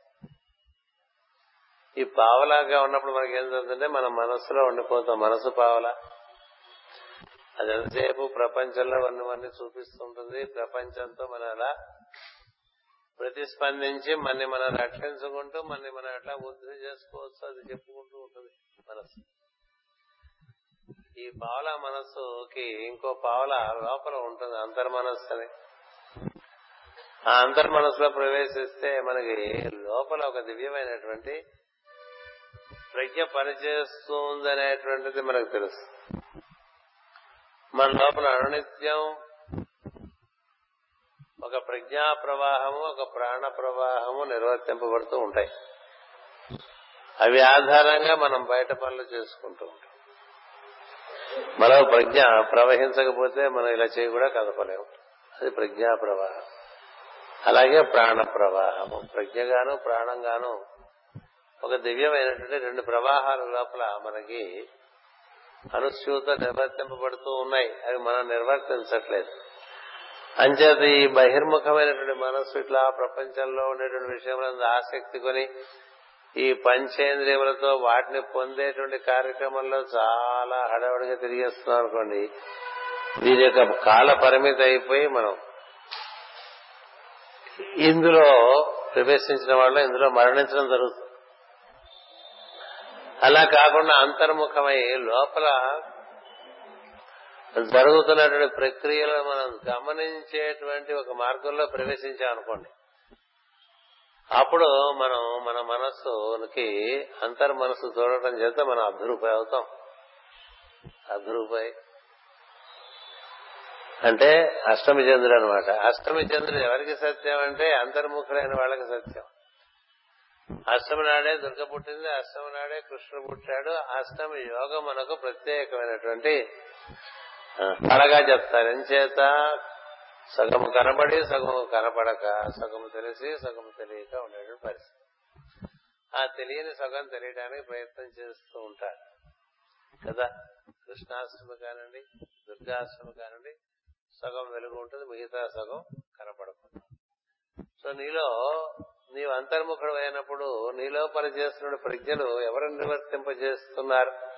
ఈ పావలాగా ఉన్నప్పుడు మనకి ఏం జరుగుతుందంటే మన మనస్సులో ఉండిపోతాం. మనసు పావల. అది ఎంతసేపు ప్రపంచంలో వన్నీ చూపిస్తుంటుంది. ప్రపంచంతో మనం అలా ప్రతిస్పందించి మన్ని మనం రక్షించుకుంటూ మన్ని మనం ఎట్లా వృద్ధి చేసుకోవచ్చు అది చెప్పుకుంటూ ఉంటుంది. మనసు. ఈ పావుల మనస్సుకి ఇంకో పావల లోపల ఉంటుంది అంతర్మనస్సు అని. ఆ అంతర్మనస్సులో ప్రవేశిస్తే మనకి లోపల ఒక దివ్యమైనటువంటి ప్రజ్ఞ పనిచేస్తుంది అనేటువంటిది మనకు తెలుసు. మన లోపల అనునిత్యం ఒక ప్రజ్ఞా ప్రవాహము ఒక ప్రాణ ప్రవాహము నిర్వర్తింపబడుతూ ఉంటాయి. అవి ఆధారంగా మనం బయట పనులు చేసుకుంటూ ఉంటాం. మన ప్రజ్ఞ ప్రవహించకపోతే మనం ఇలా చేయి కూడా కదపలేము అది ప్రజ్ఞా ప్రవాహం. అలాగే ప్రాణ ప్రవాహము. ప్రజ్ఞగాను ప్రాణంగాను ఒక దివ్యమైనటువంటి రెండు ప్రవాహాల లోపల మనకి అనుస్యూత నిర్వర్తింపబడుతూ ఉన్నాయి. అవి మనం నిర్వర్తించట్లేదు. అంచేత ఈ బహిర్ముఖమైనటువంటి మనస్సు ఇట్లా ప్రపంచంలో ఉండేటువంటి విషయంలో ఆసక్తి కొని ఈ పంచేంద్రియములతో వాటిని పొందేటువంటి కార్యక్రమంలో చాలా హడావుడిగా తిరిగేస్తున్నాం అనుకోండి. దీని యొక్క కాల పరిమితి అయిపోయి మనం ఇందులో ప్రవేశించిన వాళ్ళు ఇందులో మరణించడం జరుగుతుంది. అలా కాకుండా అంతర్ముఖమై లోపల జరుగుతున్నటువంటి ప్రక్రియలను మనం గమనించేటువంటి ఒక మార్గంలో ప్రవేశించామనుకోండి. అప్పుడు మనం మన మనస్సుకి అంతర్మనస్సు చూడటం చేత మనం అభిరూపై అవుతాం. అభిరూపై అంటే అష్టమి చంద్రుడు అనమాట అష్టమి చంద్రుడు ఎవరికి సత్యం అంటే అంతర్ముఖుడైన వాళ్ళకి సత్యం. అష్టమి నాడే దుర్గ పుట్టింది అష్టమి నాడే కృష్ణుడు పుట్టాడు. అష్టమి యోగం మనకు ప్రత్యేకమైనటువంటి కళగా చెప్తారు. ఎంచేత సగం కనబడి సగం కనపడక సగం తెలిసి సగం తెలియక ఉండేటువంటి పరిస్థితి. ఆ తెలియని సగం తెలియడానికి ప్రయత్నం చేస్తూ ఉంటారు. కదా? కృష్ణాష్టమి కానివ్వండి దుర్గాష్టమి కానివ్వండి సగం వెలుగు ఉంటుంది మిగతా సగం కనపడకుండా. సో నీలో నీవు అంతర్ముఖుడు అయినప్పుడు నీలో పనిచేస్తున్న ప్రజ్ఞలు ఎవరు నిర్వర్తింపజేస్తున్నారు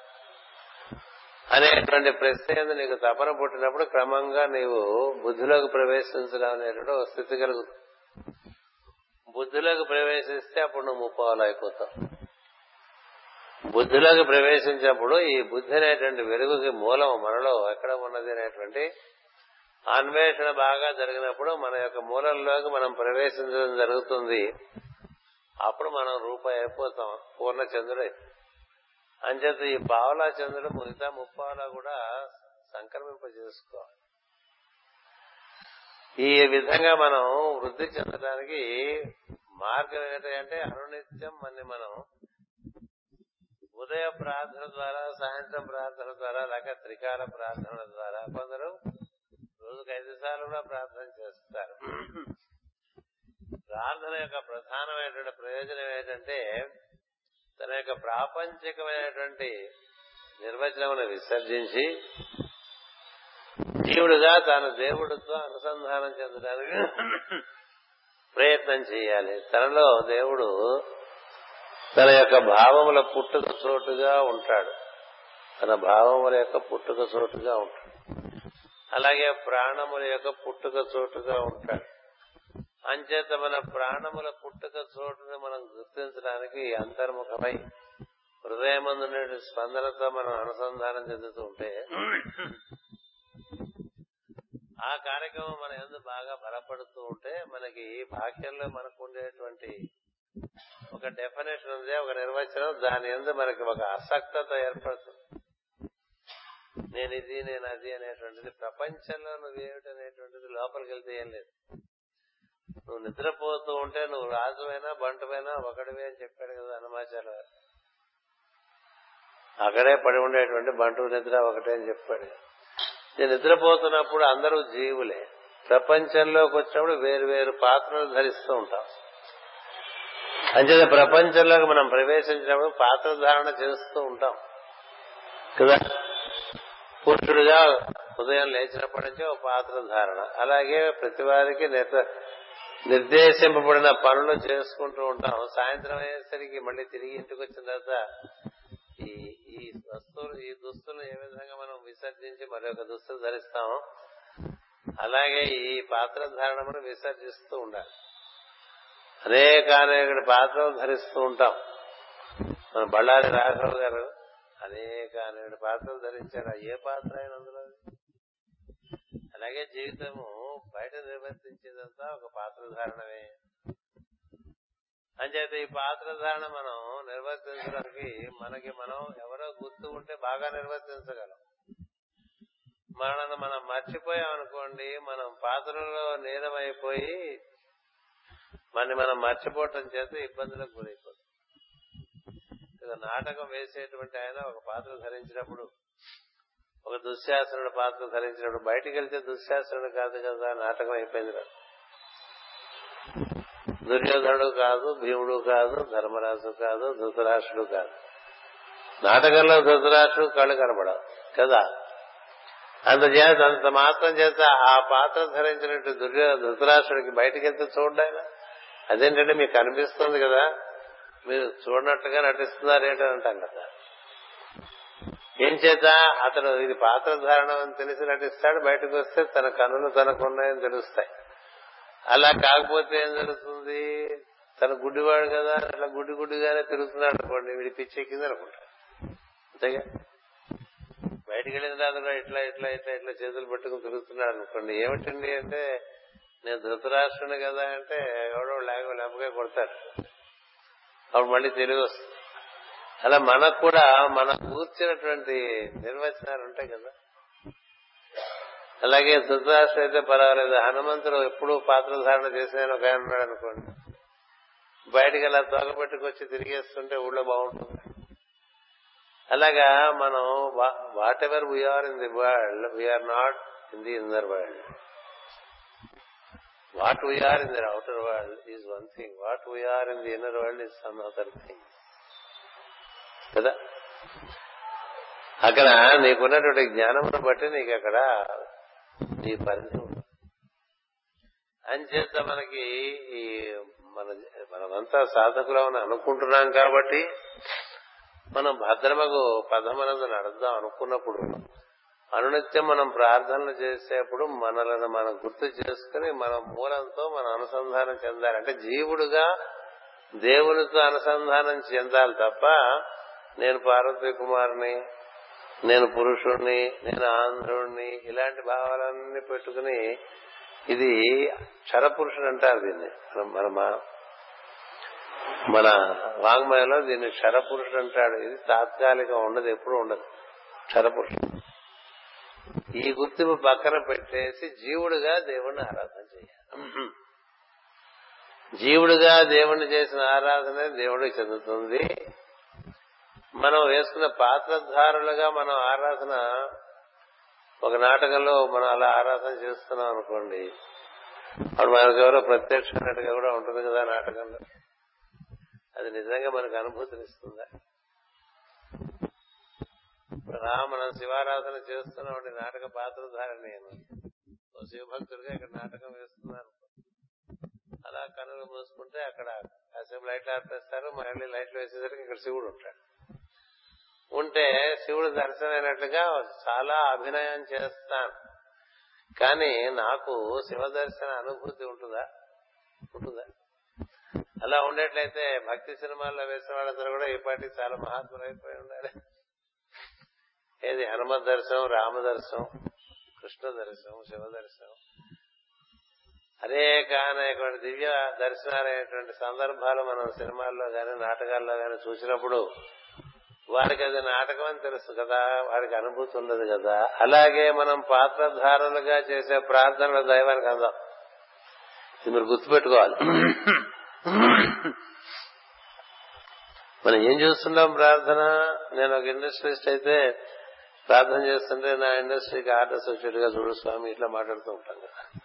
అనేటువంటి ప్రశ్న నీకు తపన పుట్టినప్పుడు క్రమంగా నీవు బుద్ధిలోకి ప్రవేశించడం అనేటువంటి ఒక స్థితి కలుగుతుంది. బుద్ధిలోకి ప్రవేశిస్తే అప్పుడు నువ్వు ముప్పాలు అయిపోతావు. బుద్ధిలోకి ప్రవేశించినప్పుడు ఈ బుద్ధి అనేటువంటి వెలుగుకి మూలం మనలో ఎక్కడ ఉన్నది అనేటువంటి అన్వేషణ బాగా జరిగినప్పుడు మన యొక్క మూలంలోకి మనం ప్రవేశించడం జరుగుతుంది. అప్పుడు మనం రూపాయి అయిపోతాం పూర్ణ చంద్రుడై అంచేత ఈ పావలా చంద్రుడు మిగతా ముప్పావలా కూడా సంక్రమింప చేసుకోవాలి ఈ విధంగా మనం వృద్ధి చెందడానికి మార్గం ఏంటంటే అనునిత్యం మన మనం ఉదయ ప్రార్థన ద్వారా సాయంత్రం ప్రార్థన ద్వారా లేక త్రికాల ప్రార్థన ద్వారా కొందరు రోజుకు ఐదు సార్లు కూడా ప్రార్థన చేస్తారు. ప్రార్థన యొక్క ప్రధానమైనటువంటి ప్రయోజనం ఏంటంటే తన యొక్క ప్రాపంచికమైనటువంటి నిర్వచనమును విసర్జించి జీవుడుగా తాను దేవుడితో అనుసంధానం చెందడానికి ప్రయత్నం చేయాలి. తనలో దేవుడు తన యొక్క భావముల పుట్టుక చోటుగా ఉంటాడు. తన భావముల యొక్క పుట్టుక చోటుగా ఉంటాడు. అలాగే ప్రాణముల యొక్క పుట్టుక చోటుగా ఉంటాడు. అంచేత మన ప్రాణముల పుట్టుక చోటుని మనం గుర్తించడానికి అంతర్ముఖమై హృదయమందు స్పందనతో మనం అనుసంధానం చెందుతూ ఉంటే ఆ కార్యక్రమం మన ఎందు బాగా బలపడుతూ ఉంటే మనకి భాగ్యంలో మనకు ఉండేటువంటి ఒక డెఫినేషన్ ఉంది ఒక నిర్వచనం. దాని ఎందు మనకి ఒక అసక్తత ఏర్పడుతుంది. నేను ఇది నేను అది అనేటువంటిది. ప్రపంచంలో నువ్వేమిటి అనేటువంటిది లోపలికి వెళ్తే ఏం లేదు. నువ్వు నిద్రపోతూ ఉంటే నువ్వు రాజువైనా బంటువైనా ఒకటివే అని చెప్పాడు కదా హనుమాచార్య అక్కడే పడి ఉండేటువంటి బంటు నిద్ర ఒకటే అని చెప్పాడు. నేను నిద్రపోతున్నప్పుడు అందరూ జీవులే. ప్రపంచంలోకి వచ్చినప్పుడు వేరు వేరు పాత్రలు ధరిస్తూ ఉంటాం. అంచేత ప్రపంచంలోకి మనం ప్రవేశించినప్పుడు పాత్ర ధారణ చేస్తూ ఉంటాం. కదా? పురుషుడుగా ఉదయం లేచినప్పటి నుంచి ఒక పాత్ర ధారణ. అలాగే ప్రతి వారికి నిర్దేశింపబడిన పనులు చేసుకుంటూ ఉంటాం. సాయంత్రం అయ్యేసరికి మళ్ళీ తిరిగి ఇంటికి వచ్చిన తర్వాత ఈ ఈ వస్తువులు ఈ దుస్తులు ఏ విధంగా మనం విసర్జించి మరొక దుస్తులు ధరిస్తాం అలాగే ఈ పాత్ర ధారణ విసర్జిస్తూ ఉండాలి. అనేక అనేక పాత్రలు ధరిస్తూ ఉంటాం. మన బళ్ళారి రాఘవ్ గారు అనేక అనేక పాత్రలు ధరించారు. ఏ పాత్ర అయిన అందులో అలాగే జీవితము బయట నిర్వర్తించేదంతా ఒక పాత్ర ధారణమే. అంచేత ఈ పాత్రధారణ మనం నిర్వర్తించడానికి మనకి మనం ఎవరో గుర్తు ఉంటే బాగా నిర్వర్తించగలం. మనల్ని మనం మర్చిపోయామనుకోండి మనం పాత్రలో నీలమైపోయి మన మనం మర్చిపోవటం చేత ఇబ్బందులకు గురైపోతుంది నాటకం వేసేటువంటి ఆయన ఒక పాత్ర ధరించినప్పుడు ఒక దుశ్శాసనుడు పాత్ర ధరించినప్పుడు బయటికి వెళ్తే దుశ్శాసనుడు కాదు కదా నాటకం అయిపోయింది దుర్యోధనుడు కాదు భీముడు కాదు ధర్మరాజు కాదు ధృతరాష్ట్రుడు కాదు. నాటకంలో ధృతరాష్ట్రుడు కళ్ళు కనబడవు కదా. అందుచేత అంత మాత్రం చేత ఆ పాత్ర ధరించినట్టు దుర్యో ధృతరాష్ట్రుడికి బయటికి వెళ్తే చూడాయన అదేంటంటే మీకు కనిపిస్తుంది కదా? మీరు చూడనట్టుగా నటిస్తున్నారు ఏంటని అంటాం కదా. ఏం చేత అతను ఇది పాత్ర ధారణ అని తెలిసి నటిస్తాడు. బయటకు వస్తే తన కన్నులు తనకున్నాయని తెలుస్తాయి. అలా కాకపోతే ఏం జరుగుతుంది? తన గుడ్డివాడు కదా అట్లా గుడ్డి గుడ్డిగానే తిరుగుతున్నాడు అనుకోండి. వీడి పిచ్చెక్కింది అనుకుంటా. అంతేగా? బయటికి వెళ్ళిన తర్వాత ఇట్లా ఇట్లా ఇట్లా ఇట్లా చేతులు పట్టుకుని తిరుగుతున్నాడు అనుకోండి. ఏమిటండి అంటే నేను ధృతరాష్ట్రుని కదా అంటే ఎవడో లేక లేపగా కొడతాడు. అప్పుడు మళ్ళీ తెలివి వస్తుంది. అలా మనకు కూడా మనం కూర్చున్నటువంటి నిర్వచనాలు ఉంటాయి కదా. అలాగే ధృతరాష్ట్రం అయితే పర్వాలేదు. హనుమంతుడు ఎప్పుడు పాత్రధారణ చేసిన ఒక ఆయన ఉన్నాడు అనుకోండి. బయటికి అలా తోగబెట్టుకొచ్చి తిరిగేస్తుంటే ఊళ్ళో బాగుంటుంది. అలాగా మనం whatever we are in the world we are not in the inner world what we are in the outer world is one thing what we are in the inner world is some other thing కదా? అక్కడ నీకున్నటువంటి జ్ఞానమును బట్టి నీకు అక్కడ నీ పరిధి అంచేత మనకి ఈ మన మనమంతా సాధకులమని అనుకుంటున్నాం కాబట్టి మనం భద్రమకు పదమనందు నడుద్దాం అనుకున్నప్పుడు అనునిత్యం మనం ప్రార్థనలు చేసేప్పుడు మనలను మనం గుర్తు చేసుకుని మన మూలంతో మనం అనుసంధానం చెందాలి. అంటే జీవుడుగా దేవునితో అనుసంధానం చెందాలి తప్ప నేను పార్వతీ కుమార్ని నేను పురుషుణ్ణి నేను ఆంధ్రుణ్ణి ఇలాంటి భావాలన్నీ పెట్టుకుని ఇది క్షరపురుషుడు అంటారు దీన్ని. మన మన వాంగ్మయంలో దీన్ని క్షరపురుషుడు అంటాడు. ఇది తాత్కాలికం ఉండదు ఎప్పుడు ఉండదు. క్షరపురుషుడు ఈ గుర్తింపు పక్కన పెట్టేసి జీవుడుగా దేవుణ్ణి ఆరాధన చేయాలి. జీవుడుగా దేవుణ్ణి చేసిన ఆరాధన దేవుడికి చెందుతుంది. మనం వేసుకున్న పాత్రధారులుగా మనం ఆరాధన ఒక నాటకంలో మనం అలా ఆరాధన చేస్తున్నాం అనుకోండి అప్పుడు మనకు ఎవరో ప్రత్యక్షమైనట్టుగా కూడా ఉంటుంది కదా నాటకంలో. అది నిజంగా మనకు అనుభూతినిస్తుందా రా మనం శివారాధన చేస్తున్నామండి నాటక పాత్రధారణ నేను. ఓ శివభక్తుడిగా ఇక్కడ నాటకం వేస్తున్నాను. అలా కనులు మూసుకుంటే అక్కడ కాసేపు లైట్లు ఆర్పేస్తారు మళ్ళీ లైట్లు వేసేసరికి ఇక్కడ శివుడు ఉంటాడు. ఉంటే శివుడు దర్శనమైనట్లుగా చాలా అభినయం చేస్తాను. కానీ నాకు శివ దర్శన అనుభూతి ఉంటుందా? ఉంటుందా? అలా ఉండేట్లయితే భక్తి సినిమాల్లో వేసిన వాళ్ళందరూ కూడా ఈపాటి చాలా మహాత్ములు అయిపోయి ఉండాలి. ఏది హనుమ దర్శనం రామ దర్శనం కృష్ణ దర్శనం శివ దర్శనం. అనేక అనేక దివ్య దర్శనాలైనటువంటి సందర్భాలు మనం సినిమాల్లో గాని నాటకాల్లో గాని చూసినప్పుడు వారికి అది నాటకం అని తెలుసు కదా వాడికి అనుభూతి ఉండదు కదా. అలాగే మనం పాత్రధారులుగా చేసే ప్రార్థనలు దైవానికి అందాం. ఇది మీరు గుర్తుపెట్టుకోవాలి. మనం ఏం చూస్తున్నాం ప్రార్థన? నేను ఒక ఇండస్ట్రియలిస్ట్ అయితే ప్రార్థన చేస్తుంటే నా ఇండస్ట్రీకి ఆర్డర్స్ వచ్చేట్టుగా చూడు స్వామి ఇట్లా మాట్లాడుతూ ఉంటాం కదా.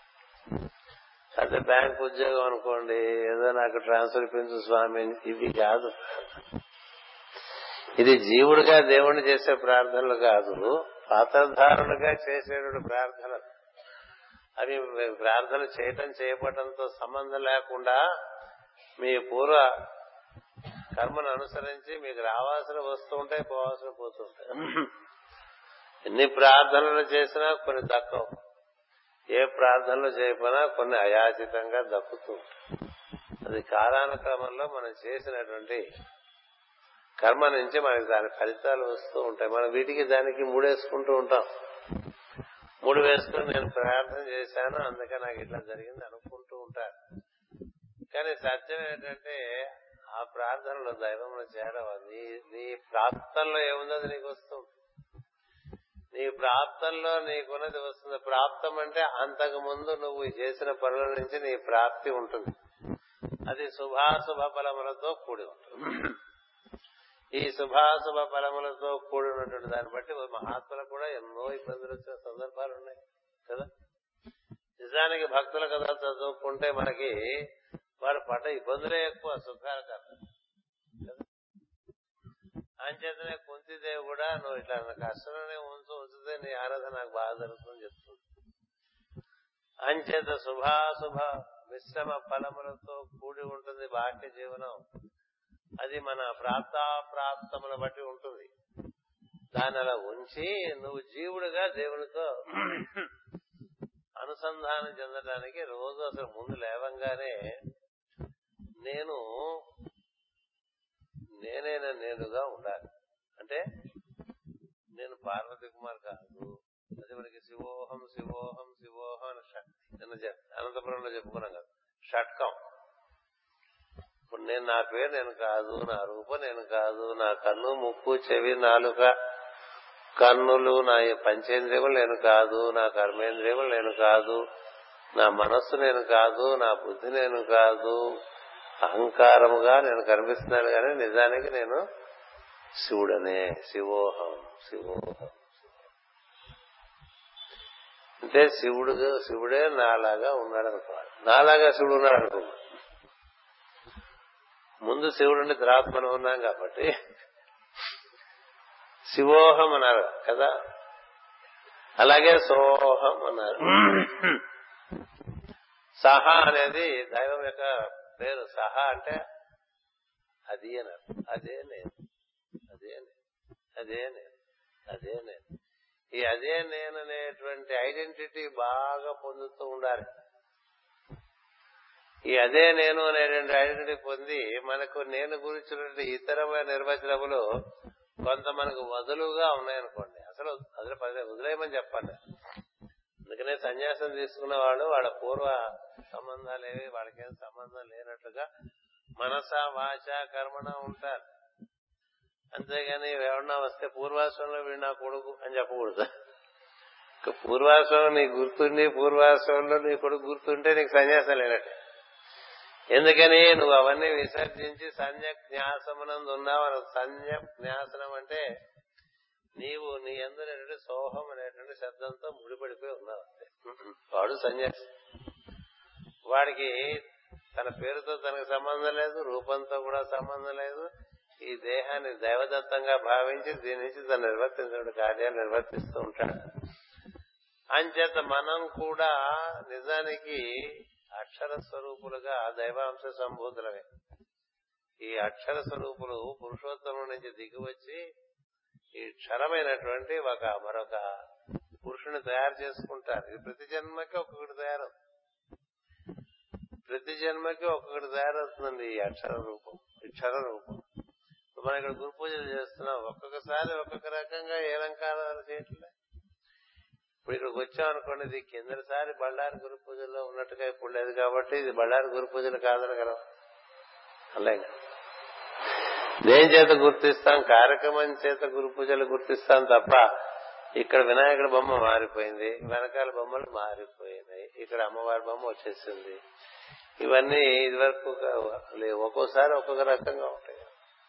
అదే బ్యాంక్ ఉద్యోగం అనుకోండి ఏదో నాకు ట్రాన్స్ఫర్ పెంచు స్వామి ఇది కాదు. ఇది జీవుడిగా దేవుణ్ణి చేసే ప్రార్థనలు కాదు పాత్రధారులుగా చేసేటువంటి ప్రార్థనలు. అవి ప్రార్థన చేయటం చేయబడంతో సంబంధం లేకుండా మీ పూర్వ కర్మను అనుసరించి మీకు రావాల్సిన వస్తుంటే పోవాల్సిన పోతుంటాయి ఎన్ని ప్రార్థనలు చేసినా కొన్ని దక్కవు. ఏ ప్రార్థనలు చేయకపోయినా కొన్ని అయాచితంగా దక్కుతూ అది కాలానుక్రమంలో మనం చేసినటువంటి కర్మ నుంచి మనకి దాని ఫలితాలు వస్తూ ఉంటాయి. మనం వీటికి దానికి మూడేసుకుంటూ ఉంటాం. మూడు వేసుకుని నేను ప్రార్థన చేశాను అందుకే నాకు ఇట్లా జరిగింది అనుకుంటూ ఉంటారు కానీ సత్యం ఏంటంటే ఆ ప్రార్థనలో దైవంలో చేరవ నీ నీ ప్రాప్తంలో ఏముందో అది నీకు వస్తుంది. నీ ప్రాప్తంలో నీకున్నది వస్తుంది. ప్రాప్తం అంటే అంతకు ముందు నువ్వు చేసిన పనుల నుంచి నీ ప్రాప్తి ఉంటుంది. అది శుభాశుభ ఫలములతో కూడి ఉంటుంది. ఈ శుభాశుభ ఫలములతో కూడినటువంటి దాన్ని బట్టి మహాత్ములకు కూడా ఎన్నో ఇబ్బందులు వచ్చిన సందర్భాలు ఉన్నాయి కదా? నిజానికి భక్తుల కథ చదువుకుంటే మనకి వారు పడ్డ ఇబ్బందులే ఎక్కువ సుఖాల కథ అంచేతనే కుంతిదేవి కూడా నువ్వు ఇట్లా కష్టంలోనే ఉంచు ఉంచితే నీ ఆరాధన నాకు బాగా జరుగుతుందని చెప్తుంది. అంచేత శుభాశుభ మిశ్రమ ఫలములతో కూడి ఉంటుంది బాహ్య జీవనం. అది మన ప్రాప్తాప్రాప్తమును బట్టి ఉంటుంది. దాన్ని అలా ఉంచి నువ్వు జీవుడుగా దేవునితో అనుసంధానం చెందడానికి రోజు అసలు ముందు లేవంగానే నేను నేనైనా నేనుగా ఉండాలి. అంటే నేను పార్వతి కుమార్ కాదు. అది మనకి శివోహం శివోహం శివోహం అని నిన్న అనంతపురంలో చెప్పుకున్నాం కదా. షట్కం. నేను నా పేరు నేను కాదు నా రూపం నేను కాదు నా కన్ను ముక్కు చెవి నాలుక కన్నులు నా పంచేంద్రియములు నేను కాదు నా కర్మేంద్రియములు నేను కాదు నా మనస్సు నేను కాదు నా బుద్ధి నేను కాదు అహంకారముగా నేను కనిపిస్తున్నాను కానీ నిజానికి నేను శివుడనే శివోహం శివోహం అంటే శివుడు శివుడే నాలాగా ఉన్నాడు అనుకోవాలి నాలాగా శివుడు ఉన్నాడు అనుకున్నాడు ముందు శివుడుండి తర్వాత మనం ఉన్నాం కాబట్టి శివోహం అన్నారు కదా. అలాగే సోహం అన్నారు. సహా అనేది దైవం యొక్క పేరు. సహా అంటే అది అన్నారు. అదే నేను. అదే నేను. అదే నేను. అదే నేను. ఈ అదే నేను అనేటువంటి ఐడెంటిటీ బాగా పొందుతూ ఉండాలి. ఈ అదే నేను అనేటువంటి ఐడెంటిటీ పొంది మనకు నేను గురించినటువంటి ఇతరమైన నిర్వచనములు కొంత మనకు వదులుగా ఉన్నాయనుకోండి. అసలు అసలు వదిలేయమని చెప్పండి. అందుకనే సన్యాసం తీసుకున్న వాళ్ళు వాళ్ళ పూర్వ సంబంధాలు ఏవి వాళ్ళకేం సంబంధం లేనట్లుగా మనస వాచ కర్మణ ఉంటారు. అంతేగాని ఎవరన్నా వస్తే పూర్వాశ్రమంలో వీడు నా కొడుకు అని చెప్పకూడదు. పూర్వాశ్రమం నీకు గుర్తుండి పూర్వాశ్రమంలో నీ కొడుకు గుర్తుంటే నీకు సన్యాసం లేనట్టు. ఎందుకని నువ్వు అవన్నీ విసర్జించి సంజ్ఞాసమునందు ఉన్నావు సంజ్ఞ జ్ఞాసనం అంటే నీవు నీ ఎందునేటువంటి సోహం అనేటువంటి శబ్దంతో ముడిపడిపోయి ఉన్నావు వాడు సన్యాసి వాడికి తన పేరుతో తనకు సంబంధం లేదు రూపంతో కూడా సంబంధం లేదు. ఈ దేహాన్ని దైవదత్తంగా భావించి దీని నుంచి తను నిర్వర్తించిన కార్యాలు నిర్వర్తిస్తూ ఉంటాడు. అంచేత మనం కూడా నిజానికి అక్షర స్వరూపులుగా దైవాంశ సంభూతులమే ఈ అక్షర స్వరూపులు పురుషోత్తమం నుంచి దిగివచ్చి ఈ క్షరమైనటువంటి ఒక మరొక పురుషుని తయారు చేసుకుంటారు. ఇది ప్రతి జన్మకి ఒక్కొక్కటి తయారవుతుంది. ప్రతి జన్మకి ఒక్కొక్కటి తయారవుతుందండి ఈ అక్షర రూపం అక్షర రూపం. మనం ఇక్కడ గురు పూజలు చేస్తున్నాం. ఒక్కొక్కసారి ఒక్కొక్క రకంగా ఏ అలంకారాలు చేయట్లే. ఇప్పుడు ఇక్కడికి వచ్చాం అనుకోండి ఇది కిందసారి బళ్ళారి గురు పూజల్లో ఉన్నట్టుగా ఇప్పుడు లేదు కాబట్టి ఇది బళ్ళారి గురు పూజలు కాదనగలం అలా దేని చేత గుర్తిస్తాం? కార్యక్రమం చేత గురు పూజలు గుర్తిస్తాం తప్ప ఇక్కడ వినాయకుడి బొమ్మ మారిపోయింది వెనకాల బొమ్మలు మారిపోయినాయి ఇక్కడ అమ్మవారి బొమ్మ వచ్చేసింది. ఇవన్నీ ఇదివరకు లేవు ఒక్కోసారి ఒక్కొక్క రకంగా ఉంటాయి.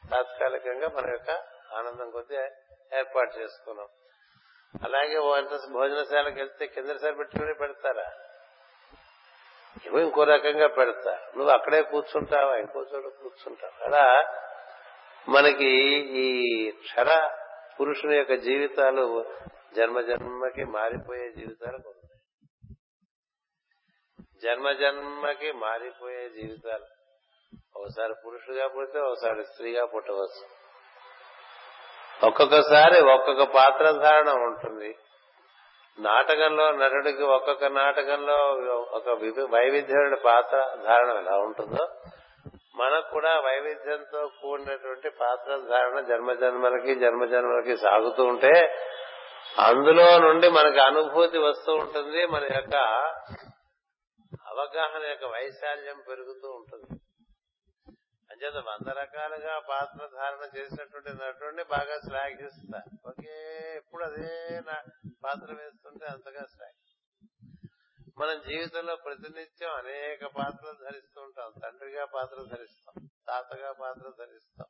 తాత్కాలికంగా మన యొక్క ఆనందం కొద్దీ ఏర్పాటు చేసుకున్నాం. అలాగే వారితో భోజనశాలకు వెళ్తే కిందసారి పెట్టుకుని పెడతారా? ఇవి ఇంకో రకంగా పెడతా. నువ్వు అక్కడే కూర్చుంటావా? ఇంకో చోట కూర్చుంటావు. అలా మనకి ఈ క్షర పురుషుని యొక్క జీవితాలు జన్మ జన్మకి మారిపోయే జీవితాలు ఉన్నాయి. జన్మ జన్మకి మారిపోయే జీవితాలు. ఒకసారి పురుషుడిగా పుడితే ఒకసారి స్త్రీగా పుట్టవచ్చు. ఒక్కొక్కసారి ఒక్కొక్క పాత్ర ధారణ ఉంటుంది. నాటకంలో నటుడికి ఒక్కొక్క నాటకంలో ఒక వైవిధ్యమైన పాత్ర ధారణ ఎలా ఉంటుందో మనకు కూడా వైవిధ్యంతో కూడినటువంటి పాత్ర ధారణ జన్మ జన్మలకి జన్మ జన్మలకి సాగుతూ ఉంటే అందులో నుండి మనకి అనుభూతి వస్తూ ఉంటుంది. మన యొక్క అవగాహన యొక్క వైశాల్యం పెరుగుతూ ఉంటుంది. అంచేత వంద రకాలుగా పాత్ర ధారణ చేసినటువంటి నటుడిని బాగా శ్లాఘిస్తా ఒకే ఎప్పుడు అదే పాత్ర వేస్తుంటే అంతగా శ్లాఘి. మనం జీవితంలో ప్రతినిత్యం అనేక పాత్రలు ధరిస్తూ ఉంటాం. తండ్రిగా పాత్ర ధరిస్తాం తాతగా పాత్ర ధరిస్తాం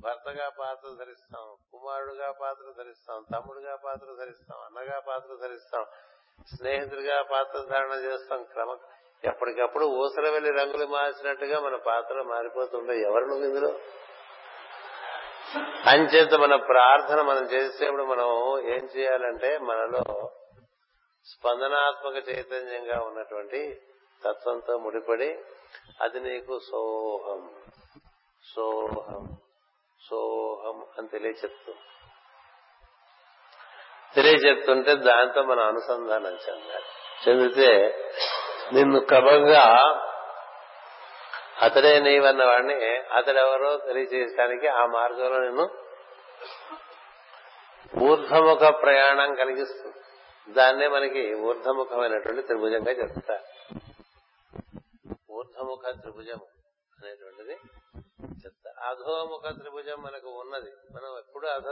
భర్తగా పాత్ర ధరిస్తాం కుమారుడుగా పాత్ర ధరిస్తాం తమ్ముడుగా పాత్ర ధరిస్తాం అన్నగా పాత్ర ధరిస్తాం స్నేహితుడిగా పాత్ర ధారణ చేస్తాం క్రమ ఎప్పటికప్పుడు ఊసర వెళ్ళి రంగులు మార్చినట్టుగా మన పాత్ర మారిపోతుంటే ఎవరు నువ్వు ఇందులో? అంచేత మన ప్రార్థన మనం చేసేప్పుడు మనం ఏం చేయాలంటే మనలో స్పందనాత్మక చైతన్యంగా ఉన్నటువంటి తత్వంతో ముడిపడి అది నీకు సోహం సోహం సోహం అని తెలియచెప్తుంది తెలియచెప్తుంటే దాంతో మనం అనుసంధానం చెందాలి. చెందితే నిన్ను క్రమంగా అతడే నీవన్న వాడిని అతడెవరో తెలియజేయడానికి ఆ మార్గంలో నిన్ను ఊర్ధముఖ ప్రయాణం కలిగిస్తుంది దాన్నే మనకి ఊర్ధముఖమైనటువంటి త్రిభుజంగా చెప్తారు. ఊర్ధముఖ త్రిభుజం అనేటువంటిది చెప్తారు. అధోముఖ త్రిభుజం మనకు ఉన్నది. మనం ఎప్పుడు అధ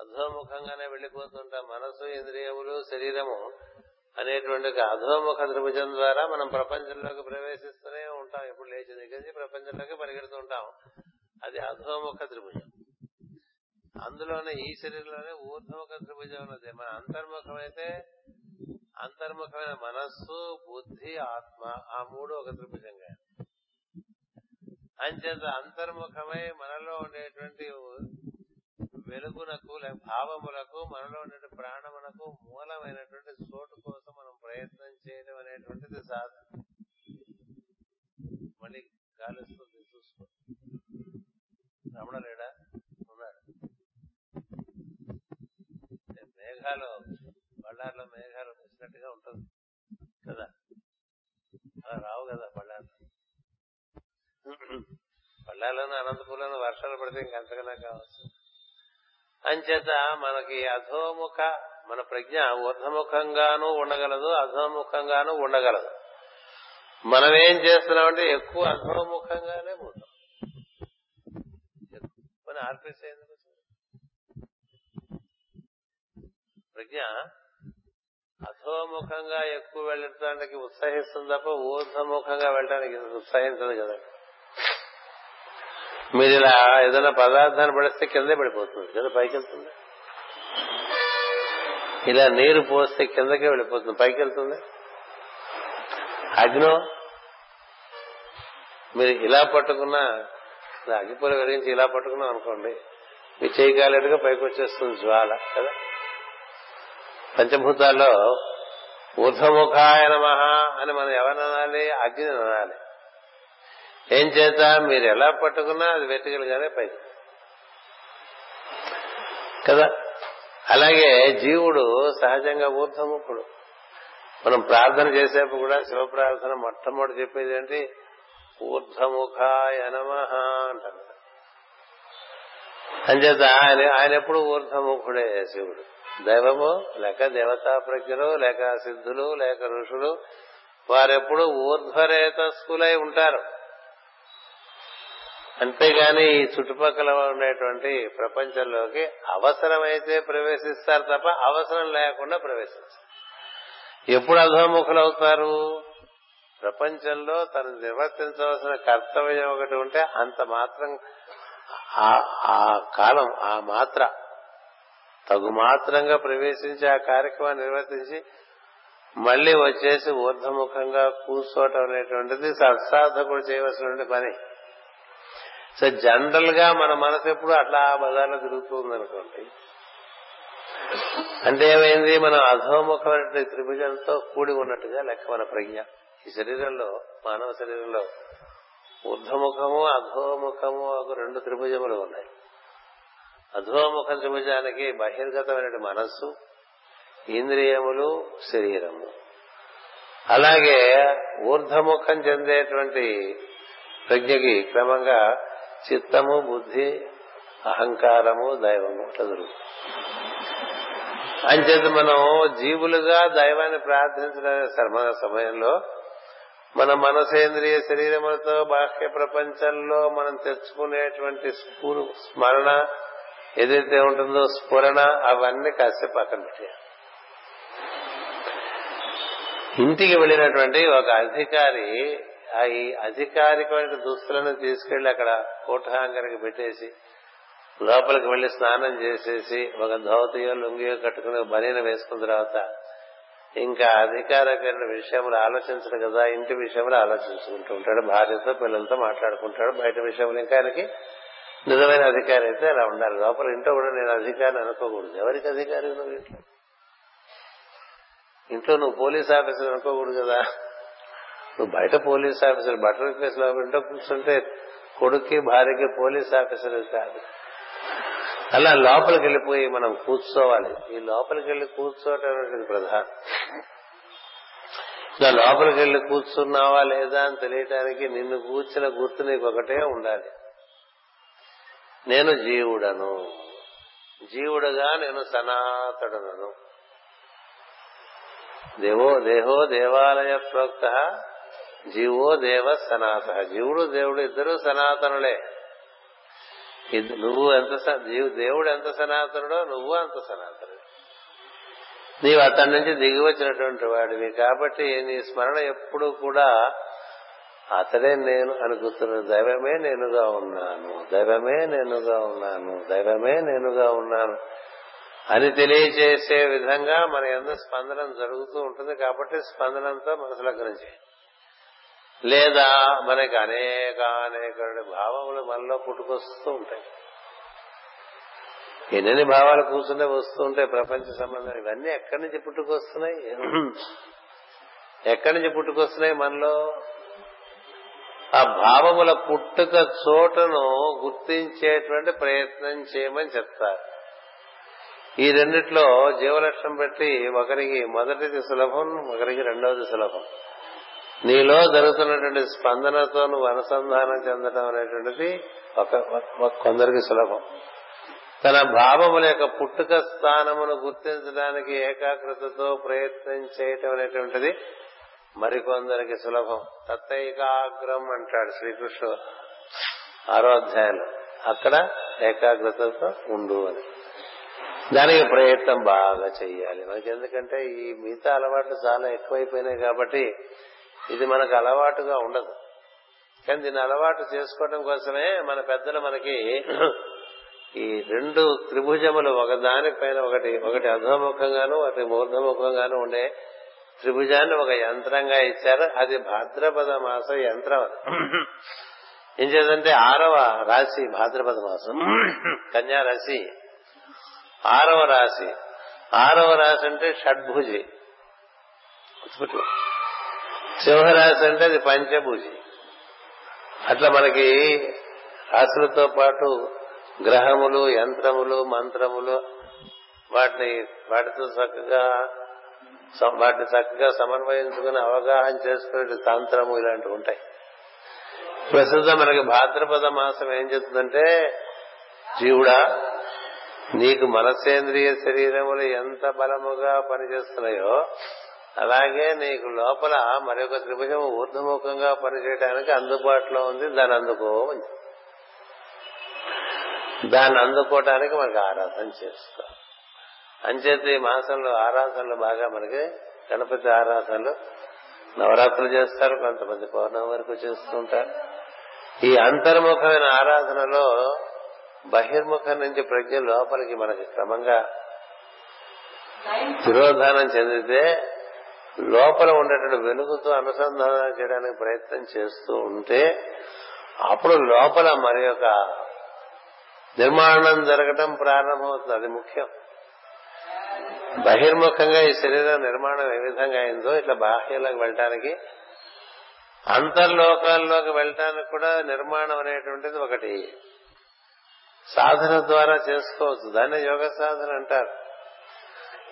అధోముఖంగానే వెళ్ళిపోతుంటాం మనసు ఇంద్రియములు శరీరము అనేటువంటి ఒక అధోముఖ త్రిభుజం ద్వారా మనం ప్రపంచంలోకి ప్రవేశిస్తూనే ఉంటాం. ఇప్పుడు లేచి దగ్గరించి ప్రపంచంలోకి పరిగెడుతూ ఉంటాం. అది అధోముఖ త్రిభుజం అందులోనే ఈ శరీరంలోనే ఊర్ధముఖ త్రిభుజం ఉన్నది. మన అంతర్ముఖమైతే అంతర్ముఖమైన మనస్సు బుద్ధి ఆత్మ ఆ మూడు ఒక త్రిభుజంగా అంచేత అంతర్ముఖమై మనలో ఉండేటువంటి వెలుగునకు లేక భావములకు మనలో ఉండే ప్రాణమునకు మూలమైనటువంటి చోటు కోసం ప్రయత్నం చేయడం అనేటువంటిది సాధన. మళ్ళీ గాలిస్తుంది చూసుకో రమణ లేడా ఉన్నాడు. మేఘాలు బళ్ళార్లో మేఘాలు వచ్చినట్టుగా ఉంటుంది కదా. అలా రావు కదా బళ్ళార్లో. బళ్ళార్లోనూ అనంతపూర్లోనూ వర్షాలు పడితే ఇంకంతకన్నా కావచ్చు అంచేత మనకి అధోముఖ మన ప్రజ్ఞ ఊర్ధముఖంగానూ ఉండగలదు అధముఖంగానూ ఉండగలదు. మనం ఏం చేస్తున్నామంటే ఎక్కువ అధముఖంగానే పోతాం. మన ఆర్పిస్ ప్రజ్ఞ అధోముఖంగా ఎక్కువ వెళ్ళటానికి ఉత్సాహిస్తుంది తప్ప ఊర్ధముఖంగా వెళ్ళడానికి ఉత్సాహించదు కదా? మీరు ఇలా ఏదైనా పదార్థాన్ని పడిస్తే కిందే పడిపోతుంది కదా పైకి వెళ్తుంది ఇలా నీరు పోస్తే కిందకే వెళ్ళిపోతుంది. పైకి వెళ్తుంది. అగ్నో మీరు ఇలా పట్టుకున్నా అగ్గిపూల వెలిగించి ఇలా పట్టుకున్నాం అనుకోండి మీ చేయి కాలేటుగా పైకి వచ్చేస్తుంది జ్వాల కదా? పంచభూతాల్లో ఊర్ధముఖాయ నమ అని మనం ఎవరనాలి అగ్ని అనాలి. ఏం చేత? మీరు ఎలా పట్టుకున్నా అది వెతికలుగానే పైకి. కదా? అలాగే జీవుడు సహజంగా ఊర్ధముఖుడు. మనం ప్రార్థన చేసేప్పుడు కూడా శివ ప్రార్థన మొట్టమొదటి చెప్పేది ఏంటి? ఊర్ధముఖాయ నమ అంటారు. అంచేత ఆయన ఆయన ఎప్పుడు ఊర్ధముఖుడే శివుడు. దైవము లేక దేవతా ప్రజ్ఞలు లేక సిద్ధులు లేక ఋషులు వారెప్పుడు ఊర్ధ్వరేతస్కులై ఉంటారు. అంతేగాని ఈ చుట్టుపక్కల ఉండేటువంటి ప్రపంచంలోకి అవసరమైతే ప్రవేశిస్తారు తప్ప అవసరం లేకుండా ప్రవేశిస్తారు. ఎప్పుడు అధోముఖులు అవుతారు ప్రపంచంలో తను నిర్వర్తించవలసిన కర్తవ్యం ఒకటి ఉంటే అంత మాత్రం ఆ కాలం ఆ మాత్ర తగు మాత్రంగా ప్రవేశించి ఆ కార్యక్రమాన్ని నిర్వర్తించి మళ్ళీ వచ్చేసి ఊర్ధముఖంగా కూర్చోవటం అనేటువంటిది సత్సాధకుడు చేయవలసిన పని. సో జనరల్గా మన మనసు ఎప్పుడు అట్లా బజార్లో తిరుగుతుంది అనుకోండి అంటే ఏమైంది? మనం అధోముఖమైన త్రిభుజంతో కూడి ఉన్నట్టుగా లెక్క మన ప్రజ్ఞ. ఈ శరీరంలో మానవ శరీరంలో ఊర్ధముఖము అధోముఖము ఒక రెండు త్రిభుజములు ఉన్నాయి. అధోముఖ త్రిభుజానికి బహిర్గతమైన మనస్సు ఇంద్రియములు శరీరము. అలాగే ఊర్ధముఖం చెందేటువంటి ప్రజ్ఞకి క్రమంగా చిత్తము బుద్ధి అహంకారము దైవము అట్లా దొరుకుతుంది అంచేత మనం జీవులుగా దైవాన్ని ప్రార్థించడం మన సమయంలో మన మనసేంద్రియ శరీరములతో బాహ్య ప్రపంచంలో మనం తెచ్చుకునేటువంటి స్మరణ ఏదైతే ఉంటుందో స్ఫురణ అవన్నీ కాసేపు పక్కన పెట్టారు ఇంటికి వెళ్ళినటువంటి ఒక అధికారి ఈ అధికారికమైన దుస్తులను తీసుకెళ్ళి అక్కడ కోటహాంగరికి పెట్టేసి లోపలికి వెళ్ళి స్నానం చేసేసి ఒక ధోతియో లుంగియో కట్టుకుని బనీన వేసుకున్న తర్వాత ఇంకా అధికారకమైన విషయములు ఆలోచించడు కదా ఇంటి విషయంలో ఆలోచించుకుంటూ ఉంటాడు భార్యతో పిల్లలతో మాట్లాడుకుంటాడు బయట విషయంలో ఇంకా ఆయనకి నిజమైన అధికారి అయితే అలా ఉండాలి. లోపల ఇంట్లో కూడా నేను అధికారిని అనుకోకూడదు. ఎవరికి అధికారి నువ్వు ఇంట్లో? ఇంట్లో నువ్వు పోలీస్ ఆఫీసర్ అనుకోకూడదు కదా. నువ్వు బయట పోలీస్ ఆఫీసర్ బటర్ కేసు లో ఇంట్లో కూర్చుంటే కొడుక్కి భార్యకి పోలీస్ ఆఫీసర్ కాదు. అలా లోపలికి వెళ్ళిపోయి మనం కూర్చోవాలి. ఈ లోపలికి వెళ్ళి కూర్చోవటం అనేది ప్రధానం. ఇలా లోపలికి వెళ్ళి కూర్చున్నావా లేదా అని తెలియటానికి నిన్ను కూర్చిన గుర్తు నీకు ఒకటే ఉండాలి. నేను జీవుడను. జీవుడుగా నేను సనాతనుడను. దేవో దేహో దేవాలయ ప్రోక్త జీవో దేవ సనాతన. జీవుడు దేవుడు ఇద్దరు సనాతనులే. నువ్వు ఎంత దేవుడు ఎంత సనాతనుడో నువ్వు అంత సనాతనుడు. నీవు అతని నుంచి దిగి వచ్చినటువంటి వాడివి కాబట్టి నీ స్మరణ ఎప్పుడు కూడా అతడే నేను అని గుర్తున్న దైవమే నేనుగా ఉన్నాను దైవమే నేనుగా ఉన్నాను దైవమే నేనుగా ఉన్నాను అని తెలియజేసే విధంగా మన ఎంత స్పందన జరుగుతూ ఉంటుంది కాబట్టి స్పందనంతో మనసు లగ్నం లేదా మనకి అనేక అనేక భావములు మనలో పుట్టుకొస్తూ ఉంటాయి. ఎన్నెన్ని భావాలు కూర్చుంటే వస్తూ ఉంటాయి ప్రపంచ సంబంధం ఇవన్నీ ఎక్కడి నుంచి పుట్టుకొస్తున్నాయి? ఎక్కడి నుంచి పుట్టుకొస్తున్నాయి మనలో? ఆ భావముల పుట్టుక చోటను గుర్తించేటువంటి ప్రయత్నం చేయమని చెప్తారు. ఈ రెండిట్లో జీవలక్ష్యం పెట్టి ఒకరికి మొదటిది సులభం ఒకరికి రెండవది సులభం. నీలో జరుగుతున్నటువంటి స్పందనతో నువ్వు అనుసంధానం చెందడం అనేటువంటిది ఒక కొందరికి సులభం. తన భావముల యొక్క పుట్టుక స్థానమును గుర్తించడానికి ఏకాగ్రతతో ప్రయత్నం చేయటం అనేటువంటిది మరికొందరికి సులభం. తత్తైకాగ్రం అంటాడు శ్రీకృష్ణుడు ఆరో అధ్యాయంలో. అక్కడ ఏకాగ్రతతో ఉండు అని. దానికి ప్రయత్నం బాగా చెయ్యాలి. మనకి ఎందుకంటే ఈ మిగతా అలవాట్లు చాలా ఎక్కువైపోయినాయి కాబట్టి ఇది మనకు అలవాటుగా ఉండదు. కానీ దీన్ని అలవాటు చేసుకోవడం కోసమే మన పెద్దలు మనకి ఈ రెండు త్రిభుజములు ఒక దానిపైన ఒకటి ఒకటి అధోముఖంగాను ఒకటి మూర్ధముఖంగాను ఉండే త్రిభుజాన్ని ఒక యంత్రంగా ఇచ్చారు. అది భాద్రపద మాస యంత్రం. ఏం చేద్దంటే ఆరవ రాశి భాద్రపద మాసం కన్యా రాశి ఆరవ రాశి. ఆరవ రాశి అంటే షడ్భుజి. సింహరాశి అంటే అది పంచభూజి. అట్లా మనకి రాశులతో పాటు గ్రహములు యంత్రములు మంత్రములు వాటిని వాటితో చక్కగా వాటిని చక్కగా సమన్వయించుకుని అవగాహన చేసుకునే తంత్రము ఇలాంటివి ఉంటాయి. ప్రస్తుతం మనకి భాద్రపద మాసం ఏం చెప్తుందంటే జీవుడా నీకు మనసేంద్రియ శరీరములు ఎంత బలముగా పనిచేస్తున్నాయో అలాగే నీకు లోపల మరొక త్రిభుజం ఊర్ధముఖంగా పనిచేయడానికి అందుబాటులో ఉంది దాన్ని అందుకో దాన్ని అందుకోవటానికి మనకి ఆరాధన చేసుకోవాలి అంచేత ఈ మాసంలో ఆరాధనలు బాగా మనకి గణపతి ఆరాధనలు నవరాత్రులు చేస్తారు కొంతమంది పౌర్ణమి వరకు చేస్తుంటారు ఈ అంతర్ముఖమైన ఆరాధనలో బహిర్ముఖం నుంచి ప్రజ్ఞ లోపలికి మనకి క్రమంగా తిరోధానం చెందితే లోపల ఉండేటువంటి వెలుగుతో అనుసంధానం చేయడానికి ప్రయత్నం చేస్తూ ఉంటే అప్పుడు లోపల మరి యొక్క నిర్మాణం జరగటం ప్రారంభమవుతుంది. అది ముఖ్యం. బహిర్ముఖంగా ఈ శరీరం నిర్మాణం ఏ విధంగా అయిందో ఇట్లా బాహ్యంలోకి వెళ్ళటానికి అంతర్లోకాల్లోకి వెళ్ళటానికి కూడా నిర్మాణం అనేటువంటిది ఒకటి సాధన ద్వారా చేసుకోవచ్చు. దాన్ని యోగ సాధన అంటారు.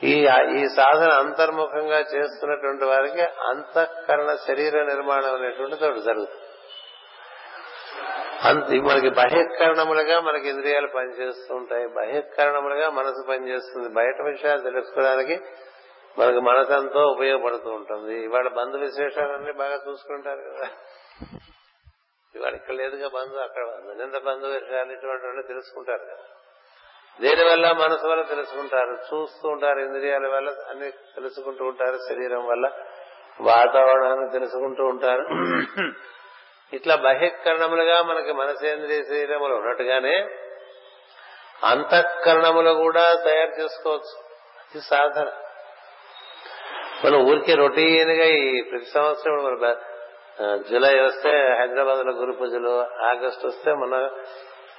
ఈ ఈ సాధన అంతర్ముఖంగా చేస్తున్నటువంటి వారికి అంతఃకరణ శరీర నిర్మాణం అనేటువంటిది ఒకటి జరుగుతుంది. అంత మనకి బహిష్కరణములుగా మనకి ఇంద్రియాలు పనిచేస్తూ ఉంటాయి. బహిష్కరణములుగా మనసు పనిచేస్తుంది. బయట విషయాలు తెలుసుకోవడానికి మనకు మనసు ఉపయోగపడుతూ ఉంటుంది. ఇవాళ బంధు విశేషాలన్నీ బాగా చూసుకుంటారు కదా. ఇవాళ ఇక్కడ లేదుగా బంధు అక్కడ బంధు. నింద బంధు విషయాలు ఇటువంటి తెలుసుకుంటారు కదా. దేని వల్ల మనసు వల్ల తెలుసుకుంటారు? చూస్తూ ఉంటారు ఇంద్రియాల వల్ల అన్ని తెలుసుకుంటూ ఉంటారు శరీరం వల్ల వాతావరణాన్ని తెలుసుకుంటూ ఉంటారు. ఇట్లా బహిష్కరణములుగా మనకి మనసేంద్రియ శరీరములు ఉన్నట్టుగానే అంతఃకరణములు కూడా తయారు చేసుకోవచ్చు. ఇది సాధన. మనం ఊరికే రొటీన్గా ఈ ప్రతి సంవత్సరం మన జూలై వస్తే హైదరాబాద్లో గురు పూజలు ఆగస్ట్ వస్తే మన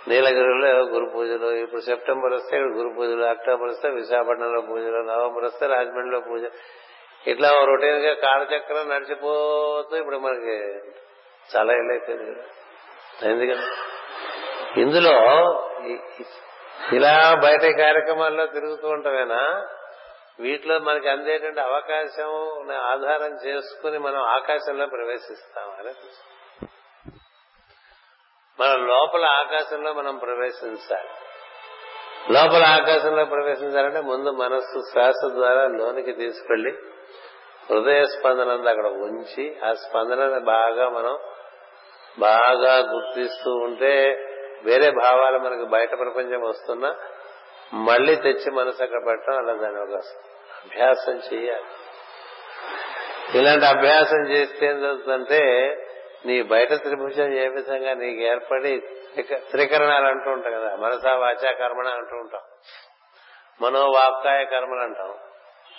నీలగిరిలో గురు పూజలు ఇప్పుడు సెప్టెంబర్ వస్తే గురు పూజలు అక్టోబర్ వస్తే విశాఖపట్నంలో పూజలు నవంబర్ వస్తే రాజమండ్రిలో పూజ. ఇట్లా రొటీన్గా కాలచక్రం నడిచిపోతూ ఇప్పుడు మనకి చాలా ఇళ్ళైపోయింది కదా. అయింది కదా ఇందులో ఇలా బయట కార్యక్రమాల్లో తిరుగుతూ ఉంటామేనా వీటిలో మనకి అందేటువంటి అవకాశం ఆధారం చేసుకుని మనం ఆకాశంలో ప్రవేశిస్తాం అని మన లోపల ఆకాశంలో మనం ప్రవేశించాలి. లోపల ఆకాశంలో ప్రవేశించాలంటే ముందు మనస్సు శ్వాస ద్వారా లోనికి తీసుకెళ్ళి హృదయ స్పందన అక్కడ ఉంచి ఆ స్పందనని బాగా మనం బాగా గుర్తిస్తూ ఉంటే వేరే భావాలు మనకి బయట ప్రపంచం వస్తున్నా మళ్ళీ తెచ్చి మనసు అక్కడ పెట్టడం అలా దాని ఒక అభ్యాసం చేయాలి. ఇలాంటి అభ్యాసం చేస్తే ఏం జరుగుతుందంటే నీ బయట త్రిభుజం ఏ విధంగా నీకు ఏర్పడి త్రికరణాలు అంటూ ఉంటాం కదా మనసా వాచా కర్మణ అంటూ ఉంటాం. మనోవాక్కాయ కర్మలు అంటాం.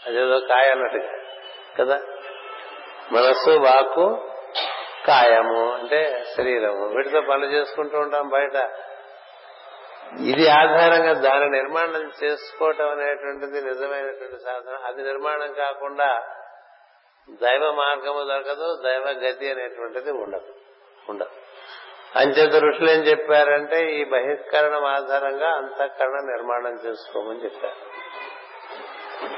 అదేదో కాయ అన్నట్టుగా కదా? మనస్సు వాక్కు కాయము అంటే శరీరము. వీటితో పనులు చేసుకుంటూ ఉంటాం బయట. ఇది ఆధారంగా దాని నిర్మాణం చేసుకోవటం అనేటువంటిది నిజమైనటువంటి సాధన. అది నిర్మాణం కాకుండా దైవ మార్గము దొరకదు దైవ గతి అనేటువంటిది ఉండదు ఉండదు. అంచేత ఋషులు ఏం చెప్పారంటే ఈ బహిష్కరణం ఆధారంగా అంతఃకరణ నిర్మాణం చేసుకోమని చెప్పారు.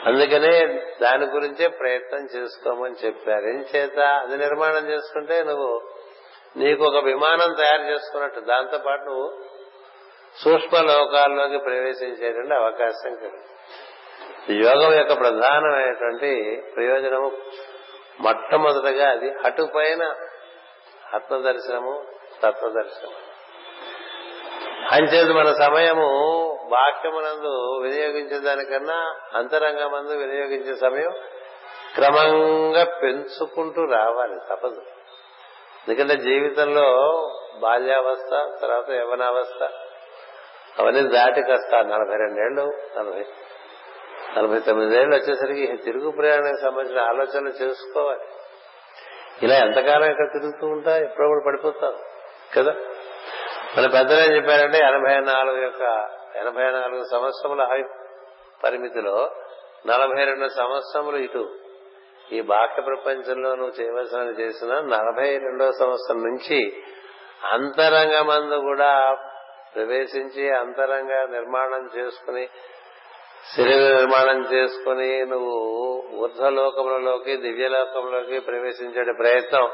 అందుకనే దాని గురించే ప్రయత్నం చేసుకోమని చెప్పారు. ఏం చేత? అది నిర్మాణం చేసుకుంటే నువ్వు నీకు ఒక విమానం తయారు చేసుకున్నట్టు దాంతో పాటు నువ్వు సూక్ష్మ లోకాల్లోకి ప్రవేశించేటువంటి అవకాశం కలిగింది యోగం యొక్క ప్రధానమైనటువంటి ప్రయోజనము మొట్టమొదటగా అది అటు పైన ఆత్మదర్శనము తత్వదర్శనము అంచేది మన సమయము వాక్యమునందు వినియోగించే దానికన్నా అంతరంగమందు వినియోగించే సమయం క్రమంగా పెంచుకుంటూ రావాలి తప్పదు. ఎందుకంటే జీవితంలో బాల్యావస్థ తర్వాత యవనావస్థ అవన్నీ దాటి కాస్త నలభై రెండేళ్ళు నలభై నలభై తొమ్మిదేళ్ళు వచ్చేసరికి తిరుగు ప్రయాణానికి సంబంధించిన ఆలోచనలు చేసుకోవాలి. ఇలా ఎంతకాలం ఇక్కడ తిరుగుతూ ఉంటా? ఎప్పుడప్పుడు పడిపోతాం. కదా? మన పెద్దలు ఏం చెప్పారంటే ఎనభై నాలుగు యొక్క ఎనభై నాలుగు సంవత్సరముల ఆయు పరిమితిలో నలభై రెండు సంవత్సరములు ఇటు. ఈ బాహ్య ప్రపంచంలో నువ్వు చేయవలసిన చేసిన నలభై రెండో సంవత్సరం నుంచి అంతరంగమందు కూడా ప్రవేశించి అంతరంగ నిర్మాణం చేసుకుని శరీర నిర్మాణం చేసుకుని నువ్వు ఊర్ధ్వలోకములలోకి దివ్యలోకంలోకి ప్రవేశించే ప్రయత్నం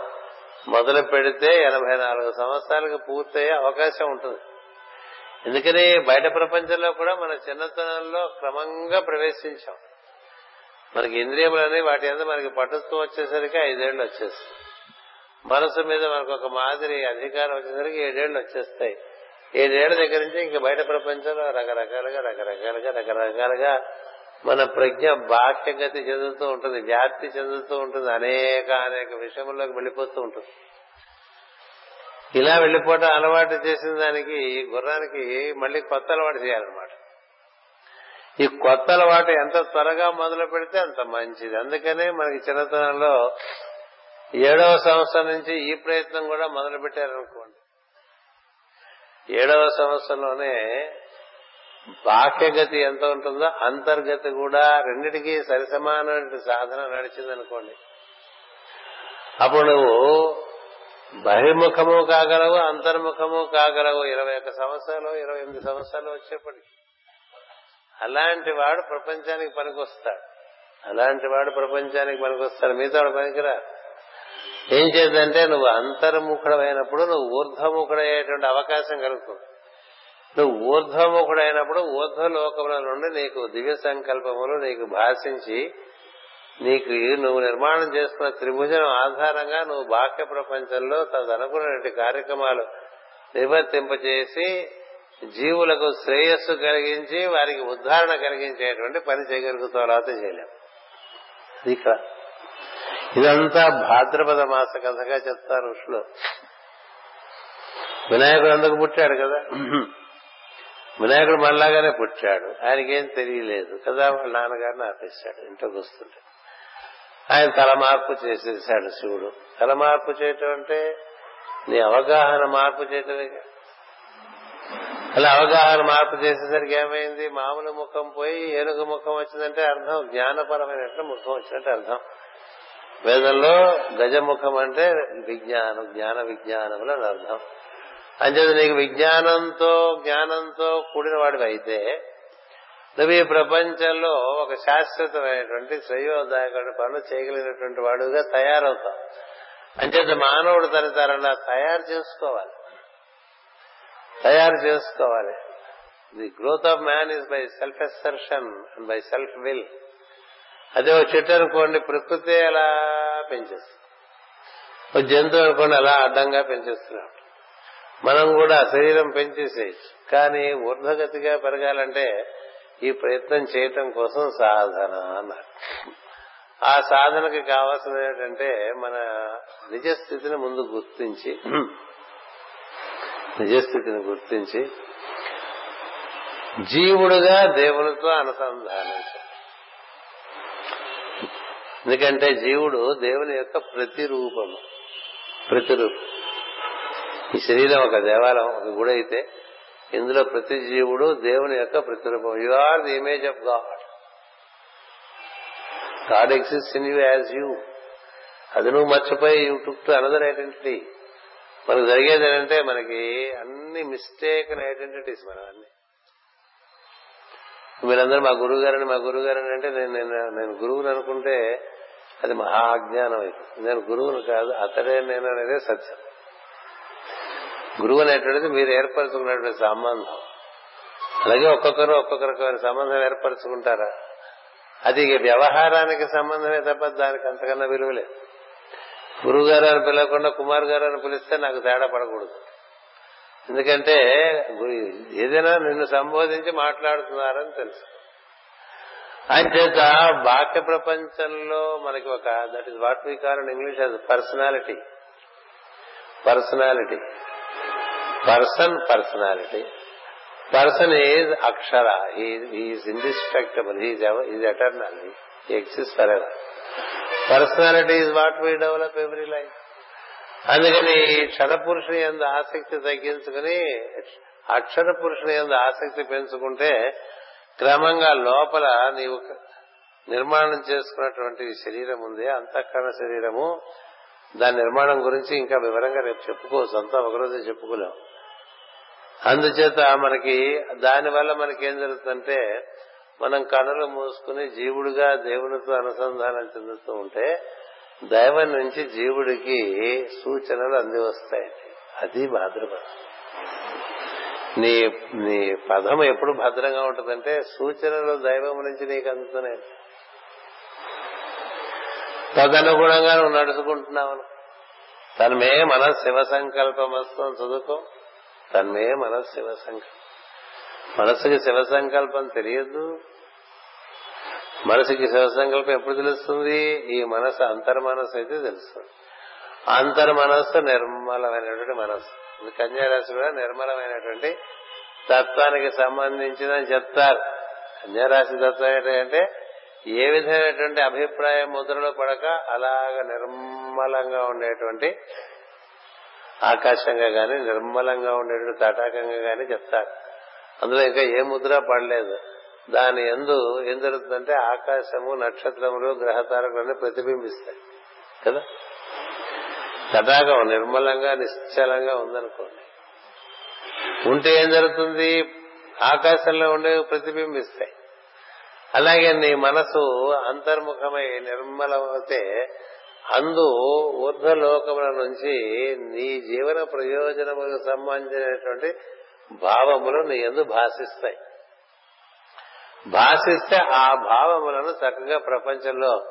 మొదలు పెడితే ఎనభై నాలుగు సంవత్సరాలకు పూర్తయ్యే అవకాశం ఉంటుంది. ఎందుకని బయట ప్రపంచంలో కూడా మన చిన్నతనంలో క్రమంగా ప్రవేశించాం. మనకి ఇంద్రియములని వాటి అందు మనకి పట్టుత్వం వచ్చేసరికి ఐదేళ్ళు వచ్చేస్తాయి. మనసు మీద మనకు ఒక మాదిరి అధికారం వచ్చేసరికి ఏడేళ్ళు వచ్చేస్తాయి. ఏడేళ్ళ దగ్గర నుంచి ఇంకా బయట ప్రపంచంలో రకరకాలుగా రకరకాలుగా రకరకాలుగా మన ప్రజ్ఞ బాహ్యగతి చెందుతూ ఉంటుంది వ్యాప్తి చెందుతూ ఉంటుంది అనేక అనేక విషయంలోకి వెళ్ళిపోతూ ఉంటుంది. ఇలా వెళ్ళిపోవటం అలవాటు చేసిన దానికి గుర్రానికి మళ్ళీ కొత్త అలవాటు చేయాలన్నమాట. ఈ కొత్త అలవాటు ఎంత త్వరగా మొదలు పెడితే అంత మంచిది. అందుకనే మనకి చిన్నతనంలో ఏడవ సంవత్సరం నుంచి ఈ ప్రయత్నం కూడా మొదలు పెట్టారనుకోండి ఏడవ సంవత్సరంలోనే బాహ్యగతి ఎంత ఉంటుందో అంతర్గతి కూడా రెండిటికి సరిసమానమైన సాధన నడిచిందనుకోండి. అప్పుడు నువ్వు బహిర్ముఖము కాగలవు అంతర్ముఖము కాగలవు. ఇరవై ఒక్క సంవత్సరాలు ఇరవై ఎనిమిది సంవత్సరాలు వచ్చేప్పటికి. అలాంటి వాడు ప్రపంచానికి పనికొస్తాడు. అలాంటి వాడు ప్రపంచానికి పనికొస్తాడు. మిగతా వాడు పనికిరా ఏం చేద్దంటే నువ్వు అంతర్ముఖుడమైనప్పుడు నువ్వు ఊర్ధ్వముఖుడయ్యేటువంటి అవకాశం కలుగుతుంది. నువ్వు ఊర్ధ్వముఖుడైనప్పుడు ఊర్ధ్వలోకముల నుండి నీకు దివ్య సంకల్పములు నీకు భాషించి నీకు నువ్వు నిర్మాణం చేసుకున్న త్రిభుజం ఆధారంగా నువ్వు బాహ్య ప్రపంచంలో తదనుకున్నటువంటి కార్యక్రమాలు నిర్వర్తింపజేసి జీవులకు శ్రేయస్సు కలిగించి వారికి ఉద్ధారణ కలిగించేటువంటి పని చేయగలుగుతావు లేకపోతే చేయలేము ఇక్కడ. ఇదంతా భాద్రపద మాస కథగా చెప్తారు ఋషులు. వినాయకుడు అందుకు పుట్టాడు కదా. వినాయకుడు మనలాగానే పుట్టాడు. ఆయనకేం తెలియలేదు. కదా వాళ్ళ నాన్నగారిని ఆపేశాడు ఇంట్లోకి వస్తుంటే. ఆయన తల మార్పు చేసేసాడు శివుడు. తల మార్పు చేయటం అంటే నీ అవగాహన మార్పు చేయటమే అలా అవగాహన మార్పు చేసేసరికి ఏమైంది? మామూలు ముఖం పోయి ఏనుగు ముఖం వచ్చిందంటే అర్థం జ్ఞానపరమైనట్లు ముఖం వచ్చినట్టు అర్థం. వేదంలో గజముఖం అంటే విజ్ఞానం జ్ఞాన విజ్ఞానములు అని అర్థం. అంచేది నీకు విజ్ఞానంతో జ్ఞానంతో కూడిన వాడివి అయితే నువ్వు ఈ ప్రపంచంలో ఒక శాశ్వతమైనటువంటి శ్రేయోదాయకుడి పనులు చేయగలిగినటువంటి వాడుగా తయారవుతావు. అంచేత మానవుడు తన తరలా తయారు చేసుకోవాలి. తయారు చేసుకోవాలి. The growth of man is by self assertion and by self will. అదే ఒక చెట్టు అనుకోండి ప్రకృతి అలా పెంచేస్తుంది. ఒక జంతువు అనుకోండి అలా అడ్డంగా పెంచేస్తున్నాం మనం కూడా శరీరం పెంచేసేయచ్చు. కానీ ఊర్ధగతిగా పెరగాలంటే ఈ ప్రయత్నం చేయటం కోసం సాధన అన్నారు. ఆ సాధనకి కావాల్సిన ఏంటంటే మన నిజస్థితిని ముందు గుర్తించి నిజస్థితిని గుర్తించి జీవుడుగా దేవునితో అనుసంధానించాలి ఎందుకంటే జీవుడు దేవుని యొక్క ప్రతిరూపము. ప్రతిరూపం. ఈ శరీరం ఒక దేవాలయం ఒక గుడి అయితే ఇందులో ప్రతి జీవుడు దేవుని యొక్క ప్రతిరూపం. You are the image of God God exist in you as you అది నువ్వు మర్చిపోయి you took to another identity మనకు జరిగేది ఏంటంటే మనకి అన్ని మిస్టేక్ ఐడెంటిటీస్ మనం అన్ని వీళ్ళందరూ మా గురువు గారని మా గురువు గారని అంటే నేను నేను- నేను గురువుని అనుకుంటే అది మహా అజ్ఞానం అయిపోతుంది నేను గురువును కాదు అతడే నేను అనేది సత్యం. గురువు అనేటువంటిది మీరు ఏర్పరచుకున్నటువంటి సంబంధం. అలాగే ఒక్కొక్కరు ఒక్కొక్క రకమైన సంబంధం ఏర్పరచుకుంటారా? అది వ్యవహారానికి సంబంధమే తప్ప దానికి అంతకన్నా విలువ లేదు. గురువు గారు అని పిలవకుండా కుమార్ గారు అని పిలిస్తే నాకు తేడా పడకూడదు. ఎందుకంటే ఏదైనా నిన్ను సంబోధించి మాట్లాడుతున్నారని తెలుసు. అంచేత బాహ్య ప్రపంచంలో మనకి ఒక that is what we call in English అది personality personality person personality person is Akshara is indestructible is is eternal exist for ever personality is what we develop every life అందుకని క్షర పురుషుని ఎందు ఆసక్తి తగ్గించుకుని అక్షర పురుషుని ఎందు ఆసక్తి పెంచుకుంటే క్రమంగా లోపల నీవు నిర్మాణం చేసుకున్నటువంటి శరీరం ఉంది అంతఃకరణ శరీరము. దాని నిర్మాణం గురించి ఇంకా వివరంగా రేపు చెప్పుకోవచ్చు అంతా ఒకరోజే చెప్పుకోలేం. అందుచేత మనకి దానివల్ల మనకి ఏం జరుగుతుందంటే మనం కనులు మూసుకుని జీవుడిగా దేవునితో అనుసంధానం చెందుతూ ఉంటే దైవం నుంచి జీవుడికి సూచనలు అంది వస్తాయి అది భాద్రపదం నీ నీ పదం ఎప్పుడు భద్రంగా ఉంటుందంటే సూచనలు దైవం నుంచి నీకు అందుతున్నాయి తదనుగుణంగా నువ్వు నడుచుకుంటున్నావు తనమే మన శివ సంకల్పమస్తు అని చదువుకో. తన్మే మన శివ సంకల్పం. మనసుకి శివ సంకల్పం తెలియదు మనసుకి శివ ఎప్పుడు తెలుస్తుంది? ఈ మనసు అంతర్మనస్సు అయితే తెలుస్తుంది. అంతర్మనస్సు నిర్మలమైనటువంటి మనస్సు. కన్యారాశి కూడా నిర్మలమైనటువంటి తత్వానికి సంబంధించిందని చెప్తారు. కన్యారాశి తత్వం ఏంటంటే ఏ విధమైనటువంటి అభిప్రాయ ముద్రలో పడక అలాగ నిర్మలంగా ఉండేటువంటి ఆకాశంగా గాని నిర్మలంగా ఉండేటువంటి తటాకంగా గాని చెప్తారు. అందులో ఇంకా ఏ ముద్ర పడలేదు. దాని ఎందు ఏం జరుగుతుందంటే ఆకాశము నక్షత్రములు గ్రహతారకులన్నీ ప్రతిబింబిస్తాయి. కదా? తటాకం నిర్మలంగా నిశ్చలంగా ఉందనుకోండి. ఉంటే ఏం జరుగుతుంది? ఆకాశంలో ఉండే ప్రతిబింబిస్తాయి. అలాగే నీ మనసు అంతర్ముఖమై నిర్మలమైతే అందు ఊర్ధ్వలోకముల నుంచి నీ జీవన ప్రయోజనములకు సంబంధించినటువంటి భావములు నీ ఎందు భాషిస్తాయి భాషిస్తే ఆ భావములను చక్కగా ప్రపంచంలో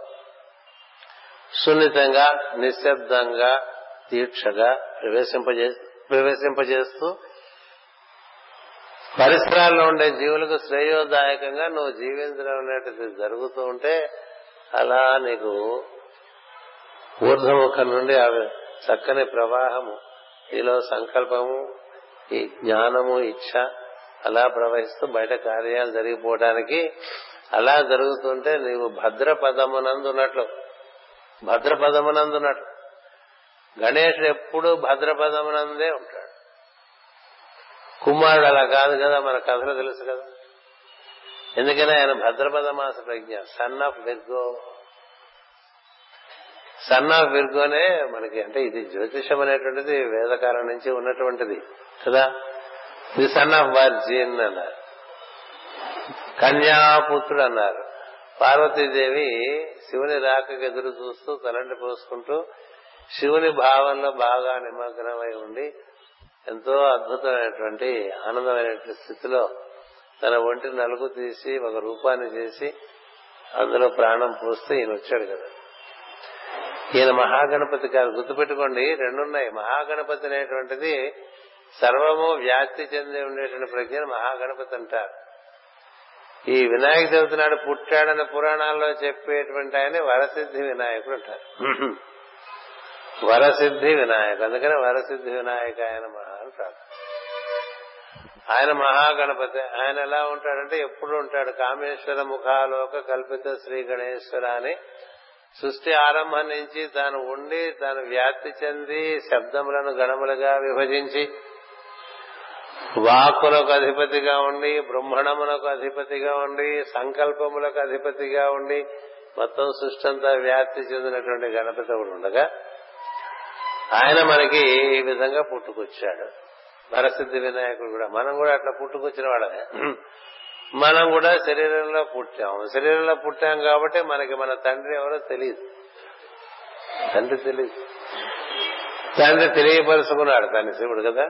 సున్నితంగా నిశ్శబ్దంగా దీక్షగా ప్రవేశింపజే ప్రవేశింపజేస్తూ పరిసరాల్లో ఉండే జీవులకు శ్రేయోదాయకంగా నువ్వు జీవించడం అనేటిది జరుగుతూ ఉంటే అలా నీకు ఊర్ధముఖం నుండి ఆ చక్కని ప్రవాహము. ఈలో సంకల్పము ఈ జ్ఞానము ఇచ్చ అలా ప్రవహిస్తూ బయట కార్యాలు జరిగిపోవడానికి అలా జరుగుతుంటే నీవు భద్రపదమునందున్నట్లు భద్రపదమునందున్నట్లు. భద్ర ఎప్పుడు భద్రపదమునందే ఉంటాడు. కుమారుడు అలా కాదు కదా మన కథలు తెలుసు కదా. ఎందుకని ఆయన భద్రపద మాస ప్రజ్ఞ sun of Virgo sun of విర్గోనే మనకి అంటే ఇది జ్యోతిషం అనేటువంటిది వేదకాలం నుంచి ఉన్నటువంటిది కదా. ది సన్ ఆఫ్ వర్జిన్ అన్నారు. కన్యాపుత్రుడు అన్నారు. పార్వతీదేవి శివుని రాక ఎదురు చూస్తూ తలంటి పోసుకుంటూ శివుని భావంలో బాగా నిమగ్నమై ఉండి ఎంతో అద్భుతమైనటువంటి ఆనందమైనటువంటి స్థితిలో తన ఒంటి నలుగు తీసి ఒక రూపాన్ని చేసి అందులో ప్రాణం పోస్తే ఈయన వచ్చాడు కదా. ఈయన మహాగణపతి కాదు. గుర్తుపెట్టుకోండి రెండున్నాయి. మహాగణపతి అనేటువంటిది సర్వము వ్యాప్తి చెంది ఉండేటువంటి ప్రజ్ఞను మహాగణపతి అంటారు. ఈ వినాయక చవితి నాడు పుట్టాడని పురాణాల్లో చెప్పేటువంటి ఆయన వరసిద్ధి వినాయకుడు అంటారు. వరసిద్ధి వినాయక అందుకని వరసిద్ధి వినాయక ఆయన మహా అంటారు ఆయన మహాగణపతి ఆయన ఎలా ఉంటాడంటే ఎప్పుడు ఉంటాడు. కామేశ్వర ముఖాలోక కల్పిత శ్రీ గణేశ్వర అని సృష్టి ఆరంభం నుంచి తాను ఉండి తాను వ్యాప్తి చెంది శబ్దములను గణములుగా విభజించి వాకులకు అధిపతిగా ఉండి బ్రహ్మణములకు అధిపతిగా ఉండి సంకల్పములకు అధిపతిగా ఉండి మొత్తం సృష్టి అంతా వ్యాప్తి చెందినటువంటి గణపతి ఒకడు ఉండగా ఆయన మనకి ఈ విధంగా పుట్టుకొచ్చాడు. వరసిద్ధి వినాయకుడు కూడా. మనం కూడా అట్లా పుట్టుకొచ్చిన వాళ్ళమే. మనం కూడా శరీరంలో పుట్టాం శరీరంలో పుట్టాం కాబట్టి మనకి మన తండ్రి ఎవరో తెలియదు. తండ్రి తెలియదు. తండ్రి తెలియపరుచుకున్నాడు. తన శివుడు కదా.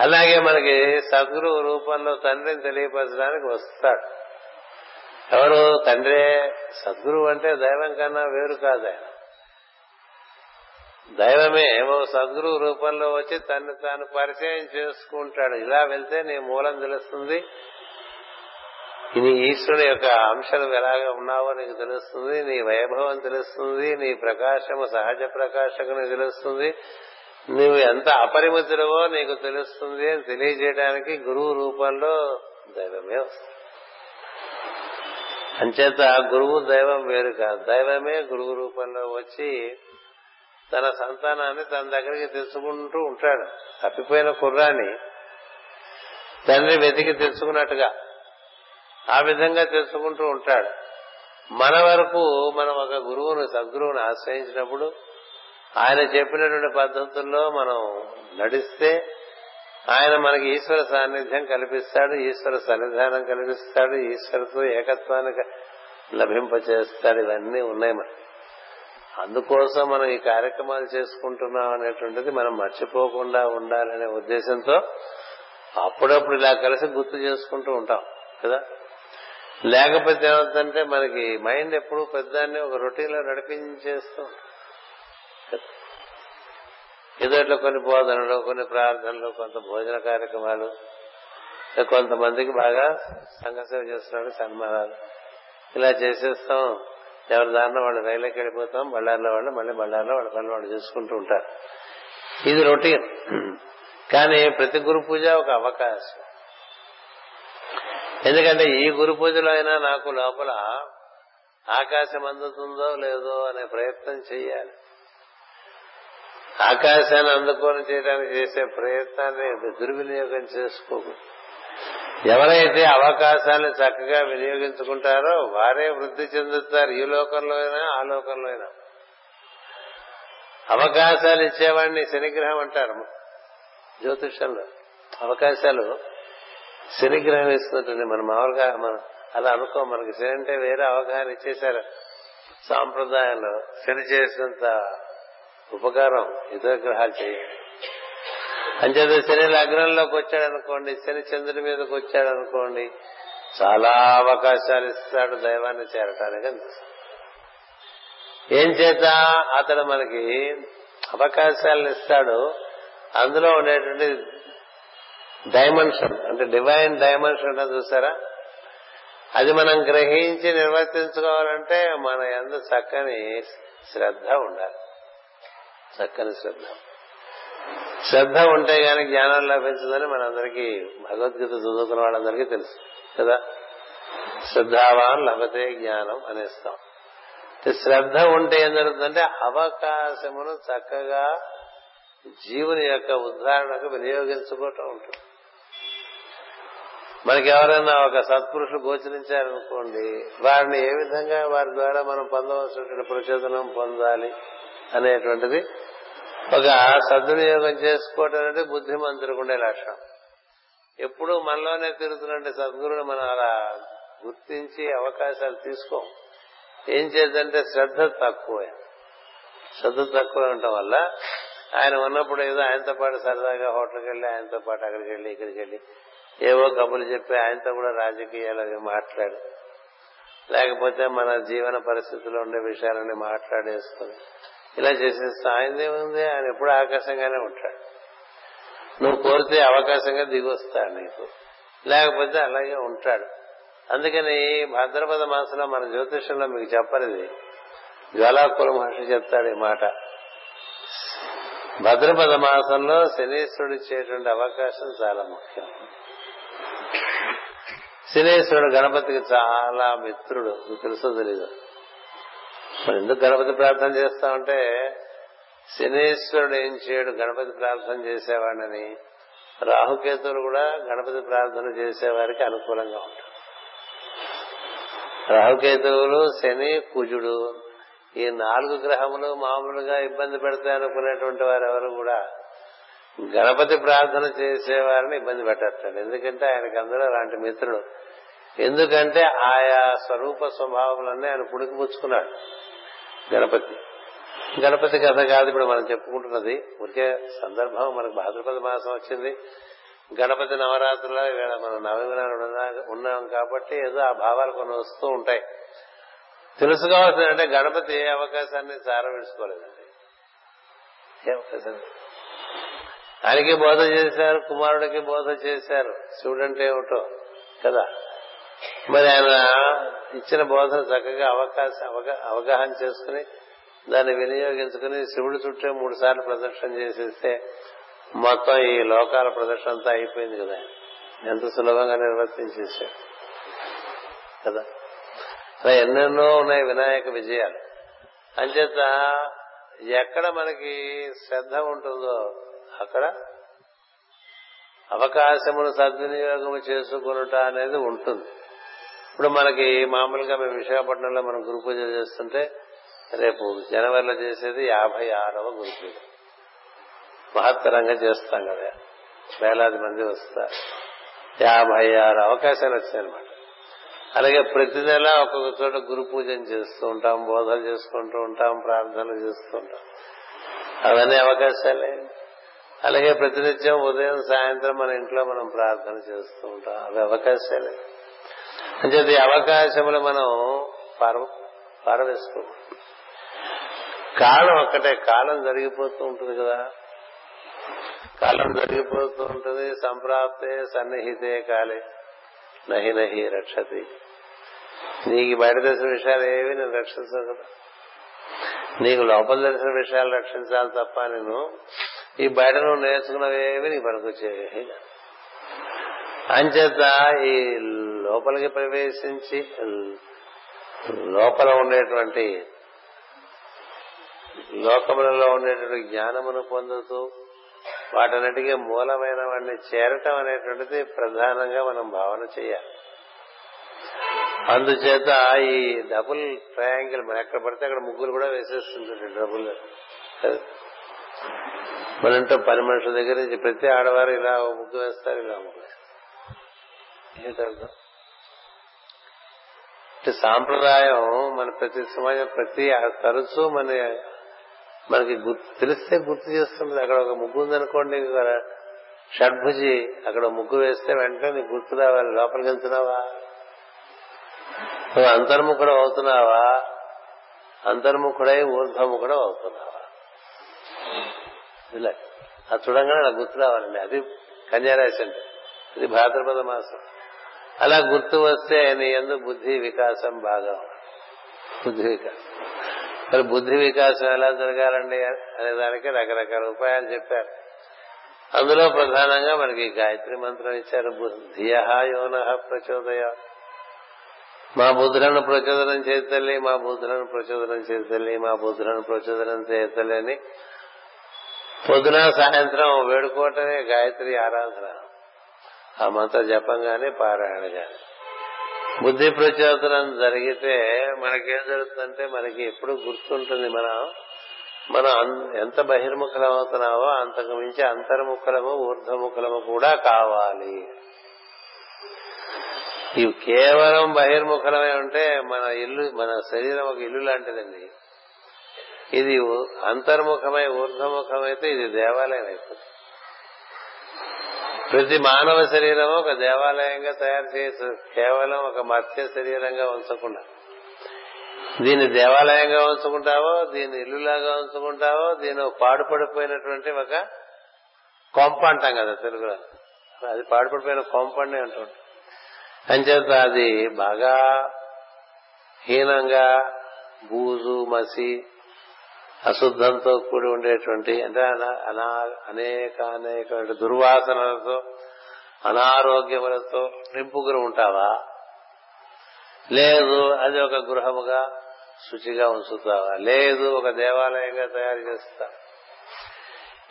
అలాగే మనకి సద్గురువు రూపంలో తండ్రిని తెలియపరచడానికి వస్తాడు. ఎవరు? తండ్రే సద్గురువు అంటే దైవం కన్నా వేరు కాదు ఆయన. దైవమే ఓ సద్గురు రూపంలో వచ్చి తను తాను పరిచయం చేసుకుంటాడు. ఇలా వెళ్తే నీ మూలం తెలుస్తుంది. నీ ఈశ్వరుని యొక్క అంశాలు ఎలాగ ఉన్నావో నీకు తెలుస్తుంది. నీ వైభవం తెలుస్తుంది. నీ ప్రకాశము సహజ ప్రకాశకుని తెలుస్తుంది. నువ్వు ఎంత అపరిమితుడవో నీకు తెలుస్తుంది అని తెలియజేయడానికి గురువు రూపంలో దైవమే వస్తుంది అంచేత గురువు దైవం వేరు కాదు. దైవమే గురువు రూపంలో వచ్చి తన సంతానాన్ని తన దగ్గరికి తెచ్చుకుంటూ ఉంటాడు. తప్పిపోయిన కుర్రాన్ని తండ్రి వెతికి తెచ్చుకున్నట్టుగా ఆ విధంగా తెచ్చుకుంటూ ఉంటాడు. మన వరకు మనం ఒక గురువును సద్గురువుని ఆశ్రయించినప్పుడు ఆయన చెప్పినటువంటి పద్ధతుల్లో మనం నడిస్తే ఆయన మనకి ఈశ్వర సాన్నిధ్యం కల్పిస్తాడు ఈశ్వర సన్నిధానం కల్పిస్తాడు ఈశ్వరతో ఏకత్వాన్ని లభింపచేస్తాడు. ఇవన్నీ ఉన్నాయి మనకి. అందుకోసం మనం ఈ కార్యక్రమాలు చేసుకుంటున్నాం అనేటువంటిది మనం మర్చిపోకుండా ఉండాలనే ఉద్దేశంతో అప్పుడప్పుడు ఇలా కలిసి గుర్తు చేసుకుంటూ ఉంటాం కదా? లేకపోతే ఏమవుతుందంటే మనకి మైండ్ ఎప్పుడు పెద్దాన్ని ఒక రొటీన్లో నడిపించేస్తూ ఏదో ఇట్లా కొన్ని బోధనలు కొన్ని ప్రార్థనలు కొంత భోజన కార్యక్రమాలు కొంతమందికి బాగా సంఘసేవ చేస్తున్నాడు సన్మానాలు ఇలా చేసేస్తాం. ఎవరి దారిలో వాళ్ళు రైల్లోకి వెళ్ళిపోతాం. బళ్ళారిలో వాళ్ళు మళ్ళీ బళ్ళారిలో వాళ్ళ పనులు వాళ్ళు చేసుకుంటూ ఉంటారు. ఇది రొటీన్. కానీ ప్రతి గురు పూజ ఒక అవకాశం. ఎందుకంటే ఈ గురు పూజలో అయినా నాకు లోపల ఆకాశం అందుతుందో లేదో అనే ప్రయత్నం చేయాలి. ఆకాశాన్ని అందుకొని చేయడానికి చేసే ప్రయత్నాన్ని దుర్వినియోగం చేసుకోకూడదు ఎవరైతే అవకాశాన్ని చక్కగా వినియోగించుకుంటారో వారే వృద్ధి చెందుతారు. ఈ లోకంలో అయినా ఆ లోకంలో అయినా. అవకాశాలు ఇచ్చేవాడిని శనిగ్రహం అంటారు. జ్యోతిషంలో అవకాశాలు శనిగ్రహం ఇస్తున్నట్టు మనం మామూలుగా మనం అలా అనుకో మనకి శని అంటే వేరే అవగాహన ఇచ్చేశారు. సాంప్రదాయంలో శని చేసినంత ఉపకారం ఇతర గ్రహాలు చేయాలి అంచేత శని లగ్నంలోకి వచ్చాడు అనుకోండి శని చంద్రుడి మీదకి వచ్చాడు అనుకోండి చాలా అవకాశాలు ఇస్తాడు దైవాన్ని చేరటానికి అనిపిస్తుంది ఏం చేత? అతడు మనకి అవకాశాలను ఇస్తాడు. అందులో ఉండేటువంటి డైమెన్షన్ అంటే డివైన్ డైమెన్షన్ అంటే చూసారా అది మనం గ్రహించి నిర్వర్తించుకోవాలంటే మన ఎందు చక్కని శ్రద్ధ ఉండాలి. చక్కని శ్రద్ధ. శ్రద్ధ ఉంటే గాని జ్ఞానం లభించదని మనందరికీ భగవద్గీత చదువుకున్న వాళ్ళందరికీ తెలుసు. కదా? శ్రద్ధావాన్ లభతే జ్ఞానం అనేస్తాం. శ్రద్ధ ఉంటే ఏం జరుగుతుందంటే అవకాశమును చక్కగా జీవుని యొక్క ఉదాహరణకు వినియోగించుకోవటం ఉంటుంది. మనకి ఎవరైనా ఒక సత్పురుషులు గోచరించారనుకోండి వారిని ఏ విధంగా వారి ద్వారా మనం పొందవలసినటువంటి ప్రచోదనం పొందాలి. అనేటువంటిది ఒక సద్వినియోగం చేసుకోవటం అనేది బుద్ధిమంతుడికి ఉండే లక్షణం ఎప్పుడు మనలోనే తిరుగుతున్నట్టు సద్గురుని మనం అలా గుర్తించి అవకాశాలు తీసుకోం. ఏం చేద్దంటే శ్రద్ధ తక్కువ. శ్రద్ధ తక్కువ ఉండటం వల్ల ఆయన ఉన్నప్పుడు ఏదో ఆయనతో పాటు సరదాగా హోటల్కి వెళ్ళి ఆయనతో పాటు అక్కడికి వెళ్ళి ఇక్కడికి వెళ్ళి ఏవో కబుర్లు చెప్పి ఆయనతో కూడా రాజకీయాలు అవి మాట్లాడి లేకపోతే మన జీవన పరిస్థితుల్లో ఉండే విషయాలని మాట్లాడేసుకుని ఇలా చేసేస్తే ఆయనదేముంది ఆయన ఎప్పుడు ఆకాశంగానే ఉంటాడు. నువ్వు కోరితే అవకాశంగా దిగొస్తాడు నీకు. లేకపోతే అలాగే ఉంటాడు. అందుకని భద్రపద మాసంలో మన జ్యోతిషంలో మీకు చెప్పనిది జ్వాలాకుల మహర్షి చెప్తాడు ఈ మాట. భద్రపద మాసంలో శనీశ్వరుడు ఇచ్చేటువంటి అవకాశం చాలా ముఖ్యం. శనీశ్వరుడు గణపతికి చాలా మిత్రుడు. మీకు తెలుసో తెలీదు. మరి ఎందుకు గణపతి ప్రార్థన చేస్తామంటే శనీశ్వరుడు ఏం చేయడు గణపతి ప్రార్థన చేసేవాడిని రాహుకేతువులు కూడా గణపతి ప్రార్థన చేసేవారికి అనుకూలంగా ఉంటారు. రాహుకేతువులు శని కుజుడు ఈ నాలుగు గ్రహములు మామూలుగా ఇబ్బంది పెడతాయి అనుకునేటువంటి వారు ఎవరు కూడా గణపతి ప్రార్థన చేసేవారిని ఇబ్బంది పెట్టట్లేదు. ఎందుకంటే ఆయనకి అందరూ అలాంటి మిత్రుడు. ఎందుకంటే ఆయా స్వరూప స్వభావములన్నీ ఆయన పుణికిపుచ్చుకున్నాడు గణపతి. గణపతి కథ కాదు ఇప్పుడు మనం చెప్పుకుంటున్నది. ఒకే సందర్భం మనకు భాద్రపద మాసం వచ్చింది. గణపతి నవరాత్రుల్లో ఇవాళ మనం నవమినాడు ఉన్నాం కాబట్టి ఏదో ఆ భావాలు కొన్ని వస్తూ ఉంటాయి. తెలుసుకోవాల్సిందంటే గణపతి ఏ అవకాశాన్ని సారవించుకోలేదండి ఏ అవకాశం ఆయనకి బోధ చేశారు కుమారుడికి బోధ చేశారు. స్టూడెంట్ ఏమిటో కదా? మరి ఆయన ఇచ్చిన బోధన చక్కగా అవకాశం అవగాహన చేసుకుని దాన్ని వినియోగించుకుని శివుడు చుట్టే మూడు సార్లు ప్రదర్శన చేసేస్తే మొత్తం ఈ లోకాల ప్రదర్శన అంతా అయిపోయింది కదా. ఎంత సులభంగా నిర్వర్తించేసాడు కదా. అలా ఎన్నెన్నో ఉన్నాయి వినాయక విజయాలు. అంచేత ఎక్కడ మనకి శ్రద్ధ ఉంటుందో అక్కడ అవకాశమును సద్వినియోగం చేసుకునుట అనేది ఉంటుంది. ఇప్పుడు మనకి మామూలుగా మేము విశాఖపట్నంలో మనం గురు పూజ చేస్తుంటే రేపు జనవరిలో చేసేది యాభై ఆరవ గురు పూజ. మహత్తరంగా చేస్తాం కదా. వేలాది మంది వస్తారు. యాభై ఆరు అవకాశాలు వచ్చాయన్నమాట. అలాగే ప్రతి నెల ఒక్కొక్క చోట గురు పూజను చేస్తూ ఉంటాం బోధలు చేసుకుంటూ ఉంటాం ప్రార్థనలు చేస్తూ ఉంటాం. అవన్నీ అవకాశాలే. అలాగే ప్రతినిత్యం ఉదయం సాయంత్రం మన ఇంట్లో మనం ప్రార్థన చేస్తూ ఉంటాం. అవి అవకాశాలే. అంటే ఈ అవకాశములు మనం పార పారవేసుకో. కాలం ఒక్కటే కాలం జరిగిపోతూ ఉంటుంది కదా. కాలం జరిగిపోతూ ఉంటుంది సంప్రాప్తే సన్నిహితే కాలే. నహి నహి రక్షతి. నీకు బయట తెలిసిన విషయాలు ఏవి నేను రక్షించను కదా. నీకు లోపల తెలిసిన విషయాలు రక్షించాలి తప్ప నేను ఈ బయట నువ్వు నేర్చుకున్నవి ఏవి నీకు పనికొచ్చేవి. అంచేత ఈ లోపలికి ప్రవేశించి లోపల ఉండేటువంటి లోకములలో ఉండేటువంటి జ్ఞానమును పొందుతూ వాటన్నిటికీ మూలమైన వాడిని చేరటం అనేటువంటిది ప్రధానంగా మనం భావన చేయాలి. అందుచేత ఈ డబుల్ ట్రయాంగిల్ మనం ఎక్కడ పడితే అక్కడ ముగ్గులు కూడా వేసేస్తుంటారు డబుల్ మనంటే పని మనుషుల దగ్గర నుంచి ప్రతి ఆడవారు ఇలా ముగ్గు వేస్తారు ఇలా ముగ్గు వేస్తారు. ఏంటర్థం సాంప్రదాయం మన ప్రతి సమాజం ప్రతి తరచూ మన మనకి గుర్తు తెలిస్తే గుర్తు చేస్తుంది. అక్కడ ఒక ముగ్గు ఉందనుకోండి షడ్భుజి అక్కడ ముగ్గు వేస్తే వెంటనే నీకు గుర్తు రావాలి లోపలికి వెళ్తున్నావా? నువ్వు అంతర్ముఖుడు అవుతున్నావా? అంతర్ముఖుడై ఊర్ధ్వముఖుడు అవుతున్నావా? ఇలా. అది చూడంగానే నాకు గుర్తు రావాలండి. అది కన్యారాశి అంటే. ఇది భాద్రపద మాసం. అలా గుర్తు వస్తే నీ ఎందు బుద్ధి వికాసం బాగా బుద్ధి వికాసం. మరి బుద్ధి వికాసం ఎలా జరగాలండి అనే దానికి రకరకాల ఉపాయాలు చెప్పారు. అందులో ప్రధానంగా మనకి గాయత్రి మంత్రం ఇచ్చారు ధియ యోన ప్రచోదయ. మా బుద్ధులను ప్రచోదనం చేతల్లి మా బుద్ధులను ప్రచోదనం చేతల్లి మా బుద్ధులను ప్రచోదనం చేతల్లి అని పొద్దున సాయంత్రం వేడుకోవటమే గాయత్రి ఆరాధన. ఆ మంత్ర జపంగానే పారాయణ గాని బుద్ధి ప్రచోదనం జరిగితే మనకేం జరుగుతుందంటే మనకి ఎప్పుడు గుర్తుంటుంది మనం మనం ఎంత బహిర్ముఖలం అవుతున్నావో అంతకు మించి అంతర్ముఖలము ఊర్ధముఖలము కూడా కావాలి. ఇవి కేవలం బహిర్ముఖలమే ఉంటే మన ఇల్లు మన శరీరం ఒక ఇల్లు లాంటిదండి. ఇది అంతర్ముఖమై ఊర్ధముఖమైతే ఇది దేవాలయం అయిపోతుంది. ప్రతి మానవ శరీరం ఒక దేవాలయంగా తయారు చేయొచ్చు కేవలం ఒక మత్స్య శరీరంగా ఉంచకుండా. దీన్ని దేవాలయంగా ఉంచుకుంటావో దీన్ని ఇల్లులాగా ఉంచుకుంటావో దీని పాడుపడిపోయినటువంటి ఒక కొంప అంటాం కదా తెలుగులో. అది పాడుపడిపోయిన కొంపండి అంటుంటాం. అంచేత అది బాగా హీనంగా బూజు మసి అశుద్ధంతో కూడి ఉండేటువంటి అంటే అనా అనేక అనేక దుర్వాసనలతో అనారోగ్యములతో నింపుకుని ఉంటావా? లేదు అది ఒక గృహముగా శుచిగా ఉంచుతావా? లేదు ఒక దేవాలయంగా తయారు చేస్తావా?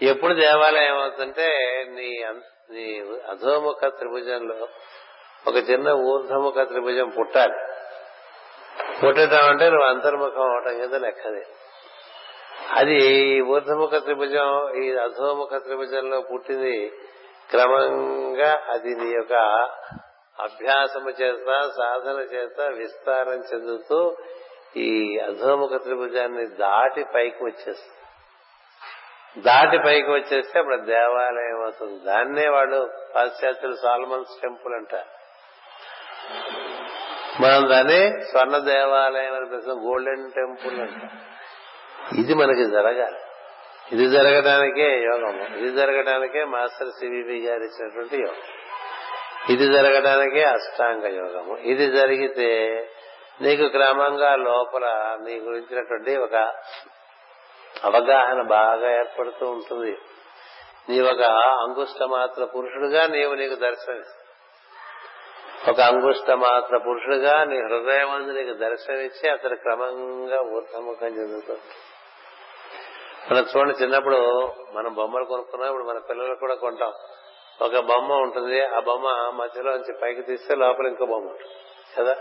ఎప్పుడు దేవాలయం అవుతుంటే నీ నీ అధోముఖ త్రిభుజంలో ఒక చిన్న ఊర్ధముఖ త్రిభుజం పుట్టాలి. పుట్టడం అంటే నువ్వు అంతర్ముఖం అవటం కింద లెక్కది. అది ఊర్ధముఖ త్రిభుజం ఈ అధోముఖ త్రిభుజంలో పుట్టింది. క్రమంగా అది నీ యొక్క అభ్యాసము చేత సాధన చేత విస్తారం చెందుతూ ఈ అధోముఖ త్రిభుజాన్ని దాటి పైకి వచ్చేస్తుంది. దాటి పైకి వచ్చేస్తే అప్పుడు దేవాలయం అవుతుంది. దాన్నే వాడు పాశ్చాత్యులు సాల్మన్స్ టెంపుల్ అంటారు మనం దాన్ని స్వర్ణ దేవాలయం అని పిలుస్తాం. గోల్డెన్ టెంపుల్ అంటాం. ఇది మనకి జరగాలి. ఇది జరగడానికే యోగము ఇది జరగడానికే మాస్టర్ సివిపి గారు ఇచ్చినటువంటి యోగం. ఇది జరగడానికే అష్టాంగ యోగము. ఇది జరిగితే నీకు క్రమంగా లోపల నీ గురించినటువంటి ఒక అవగాహన బాగా ఏర్పడుతూ ఉంటుంది. నీ ఒక అంగుష్ట మాత్ర పురుషుడుగా నీవు నీకు దర్శనమిస్తావు ఒక అంగుష్ట మాత్ర పురుషుడుగా నీ హృదయం నీకు దర్శనమిచ్చి అతను క్రమంగా ఊర్ధముఖం చెందుతుంది మనం చూడండి చిన్నప్పుడు మనం బొమ్మలు కొనుక్కున్నాం ఇప్పుడు మన పిల్లలకు కూడా కొంటాం. ఒక బొమ్మ ఉంటుంది ఆ బొమ్మ మధ్యలోంచి పైకి తీస్తే లోపల ఇంకో బొమ్మ ఉంటుంది. కదా?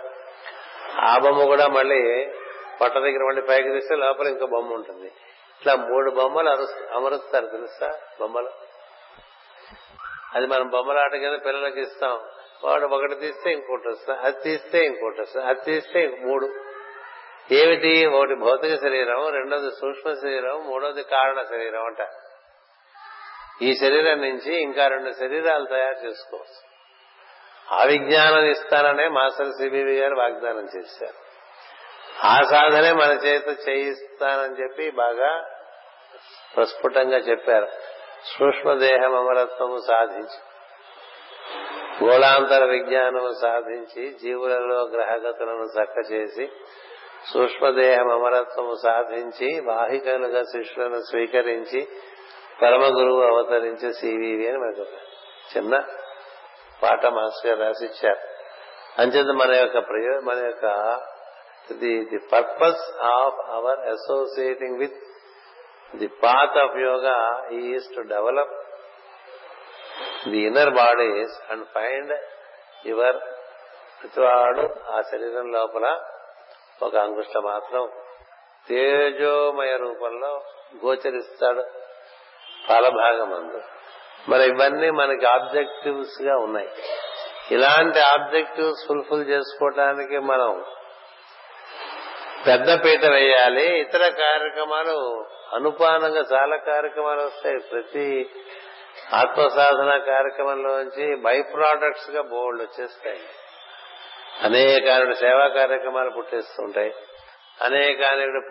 ఆ బొమ్మ కూడా మళ్ళీ పొట్ట దగ్గర మళ్ళీ పైకి తీస్తే లోపల ఇంకో బొమ్మ ఉంటుంది. ఇట్లా మూడు బొమ్మలు అమరుస్తారు తెలుసా బొమ్మలు? అది మనం బొమ్మలాట కింద పిల్లలకి ఇస్తాం. వాడు ఒకటి తీస్తే ఇంకోటి వస్తుంది అది తీస్తే ఇంకోటి వస్తుంది అది తీస్తే మూడు. ఏమిటి? ఒకటి భౌతిక శరీరం రెండోది సూక్ష్మ శరీరం మూడోది కారణ శరీరం అంట. ఈ శరీరం నుంచి ఇంకా రెండు శరీరాలు తయారు చేసుకోవచ్చు. ఆ విజ్ఞానం ఇస్తాననే మాస్టర్ సిబివి గారు వాగ్దానం చేశారు. ఆ సాధనే మన చేత చేయిస్తానని చెప్పి బాగా ప్రస్ఫుటంగా చెప్పారు. సూక్ష్మదేహం అమరత్వము సాధించి గోళాంతర విజ్ఞానము సాధించి జీవులలో గ్రహగతులను చక్క చేసి సూక్ష్మదేహం అమరత్వము సాధించి వాహికలుగా శిష్యులను స్వీకరించి పరమ గురువు అవతరించి సివివి అని మనకు చిన్న పాట మాస్టర్ గారు రాసిచ్చారు. అంచేత మన యొక్క ప్రయో మన యొక్క the the purpose of our associating with the path of yoga is to develop the inner bodies and find your ప్రతివాడు ఆ శరీరం లోపల ఒక అంగుష్ట మాత్రం తేజోమయ రూపంలో గోచరిస్తాడు ఫలభాగం అందు. మరి ఇవన్నీ మనకి ఆబ్జెక్టివ్స్గా ఉన్నాయి. ఇలాంటి ఆబ్జెక్టివ్స్ ఫుల్ఫిల్ చేసుకోవటానికి మనం పెద్ద పీట వేయాలి. ఇతర కార్యక్రమాలు అనుపానంగా చాలా కార్యక్రమాలు వస్తాయి. ప్రతి ఆత్మ సాధన కార్యక్రమంలోంచి బై ప్రోడక్ట్స్గా బోల్డ్ వచ్చేస్తాయి. అనేక సేవా కార్యక్రమాలు పుట్టిస్తుంటాయి అనేక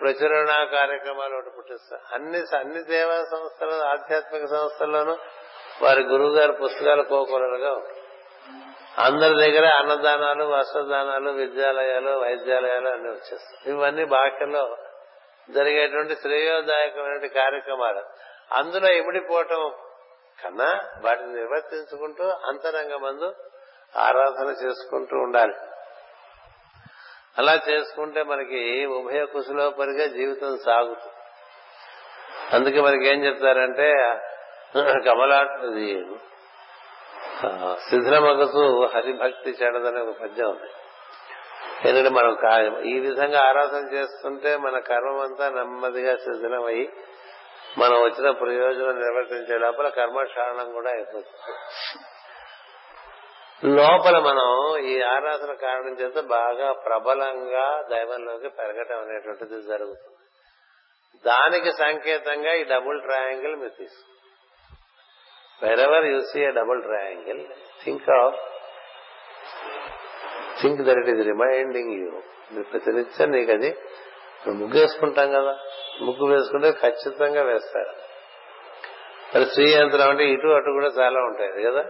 ప్రచురణ కార్యక్రమాలు ఒకటి పుట్టిస్తాయి అన్ని అన్ని సేవా సంస్థలు ఆధ్యాత్మిక సంస్థల్లోనూ వారి గురువు గారి పుస్తకాలు కోకొరలుగా అందరి దగ్గర అన్నదానాలు వస్త్రదానాలు విద్యాలయాలు వైద్యాలయాలు అన్ని వచ్చేస్తాయి. ఇవన్నీ బాక్యంలో జరిగేటువంటి శ్రేయోదాయకమైన కార్యక్రమాలు. అందులో ఇమిడిపోవటం కన్నా వాటిని నిర్వర్తించుకుంటూ అంతరంగమందు ఆరాధన చేసుకుంటూ ఉండాలి. అలా చేసుకుంటే మనకి ఉభయ కుశలోపరిగా జీవితం సాగుతుంది. అందుకే మనకి ఏం చెప్తారంటే శిథిల మగసు హరిభక్తి చెడదనే ఒక పద్యం ఉంది. ఎందుకంటే మనం ఈ విధంగా ఆరాధన చేస్తుంటే మన కర్మం అంతా నెమ్మదిగా శిథిలమై మనం వచ్చిన ప్రయోజనం నిర్వర్తించే లోపల కర్మశారణం కూడా అయిపోతుంది. లోపల మనం ఈ ఆరాధన కారణం చేత బాగా ప్రబలంగా దైవంలోకి పెరగటం అనేటువంటిది జరుగుతుంది. దానికి సంకేతంగా ఈ డబుల్ ట్రయాంగిల్ మీరు తీసుకు wherever you see a double triangle think of think that it is reminding you మీరు ప్రతినిత్యం నీకు అది ముగ్గు వేసుకుంటాం కదా. ముగ్గు వేసుకుంటే ఖచ్చితంగా వేస్తారు. మరి స్త్రీ యంత్రం అంటే ఇటు అటు కూడా చాలా ఉంటాయి కదా.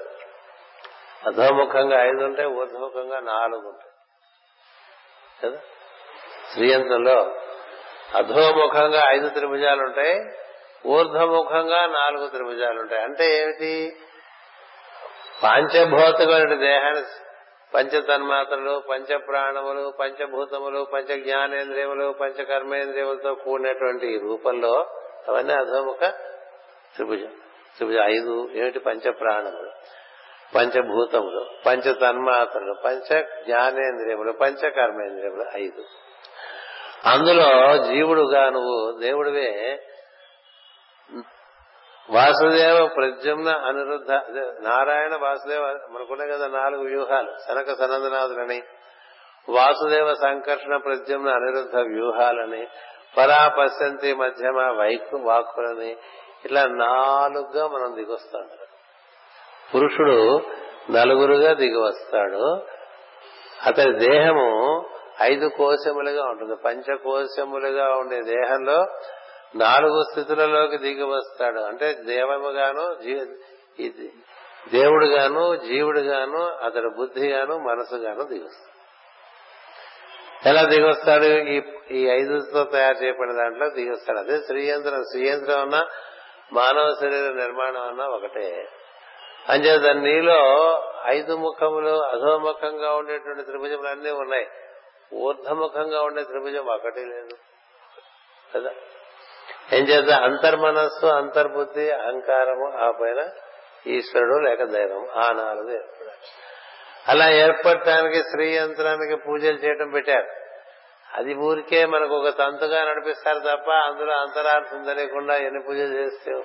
అధోముఖంగా ఐదు ఉంటాయి ఊర్ధముఖంగా నాలుగు ఉంటాయి. కదా? శ్రీయంత్రంలో అధోముఖంగా ఐదు త్రిభుజాలు ఉంటాయి ఊర్ధముఖంగా నాలుగు త్రిభుజాలు ఉంటాయి. అంటే ఏమిటి? పంచభూతమైన దేహాన్ని పంచతన్మాత్రలు పంచ ప్రాణములు పంచభూతములు పంచ జ్ఞానేంద్రియములు పంచ కర్మేంద్రియములతో కూడినటువంటి రూపంలో అవన్నీ అధోముఖ త్రిభుజం. త్రిభుజం ఐదు ఏమిటి? పంచ ప్రాణములు పంచభూతములు పంచ తన్మాత్రలు పంచ జ్ఞానేంద్రియములు పంచ కర్మేంద్రియములు ఐదు. అందులో జీవుడుగా నువ్వు దేవుడివే. వాసుదేవ ప్రద్యుమ్న అనిరుద్ధ నారాయణ వాసుదేవ మనకున్నాయి కదా నాలుగు వ్యూహాలు సనక సనందనాథులని వాసుదేవ సంకర్షణ ప్రద్యుమ్న అనిరుద్ధ వ్యూహాలని పరాపశ్యంతి మధ్యమ వైకు వాక్కులని ఇట్లా నాలుగుగా మనం దిగొస్తాం పురుషుడు నలుగురుగా దిగి వస్తాడు అతని దేహము ఐదు కోశములుగా ఉంటుంది. పంచకోశములుగా ఉండే దేహంలో నాలుగు స్థితులలోకి దిగి వస్తాడు అంటే దేవముగాను దేవుడుగాను జీవుడుగాను అతడు బుద్ధిగాను మనసుగాను దిగొస్తాడు ఎలా దిగొస్తాడు ఈ ఈ ఐదుతో తయారు చేయబడిన దాంట్లో దిగొస్తాడు అదే శ్రీయంత్రం శ్రీయంత్రం అన్నా మానవ శరీర నిర్మాణం అన్నా ఒకటే. అంచేత నీలో ఐదు ముఖములు అధోముఖంగా ఉండేటువంటి త్రిభుజములు అన్నీ ఉన్నాయి. ఊర్ధముఖంగా ఉండే త్రిభుజం ఒకటి లేదు. కదా? ఏం చేత అంతర్మనస్సు అంతర్బుద్ధి అహంకారము ఆ పైన ఈశ్వరుడు లేక దైవం ఆ నాలుగు ఏర్పడాలి అలా ఏర్పడటానికి స్త్రీ యంత్రానికి పూజలు చేయటం పెట్టారు. అది ఊరికే మనకు ఒక తంతుగా నడిపిస్తారు తప్ప అందులో అంతరార్థం తెలియకుండా ఎన్ని పూజలు చేస్తే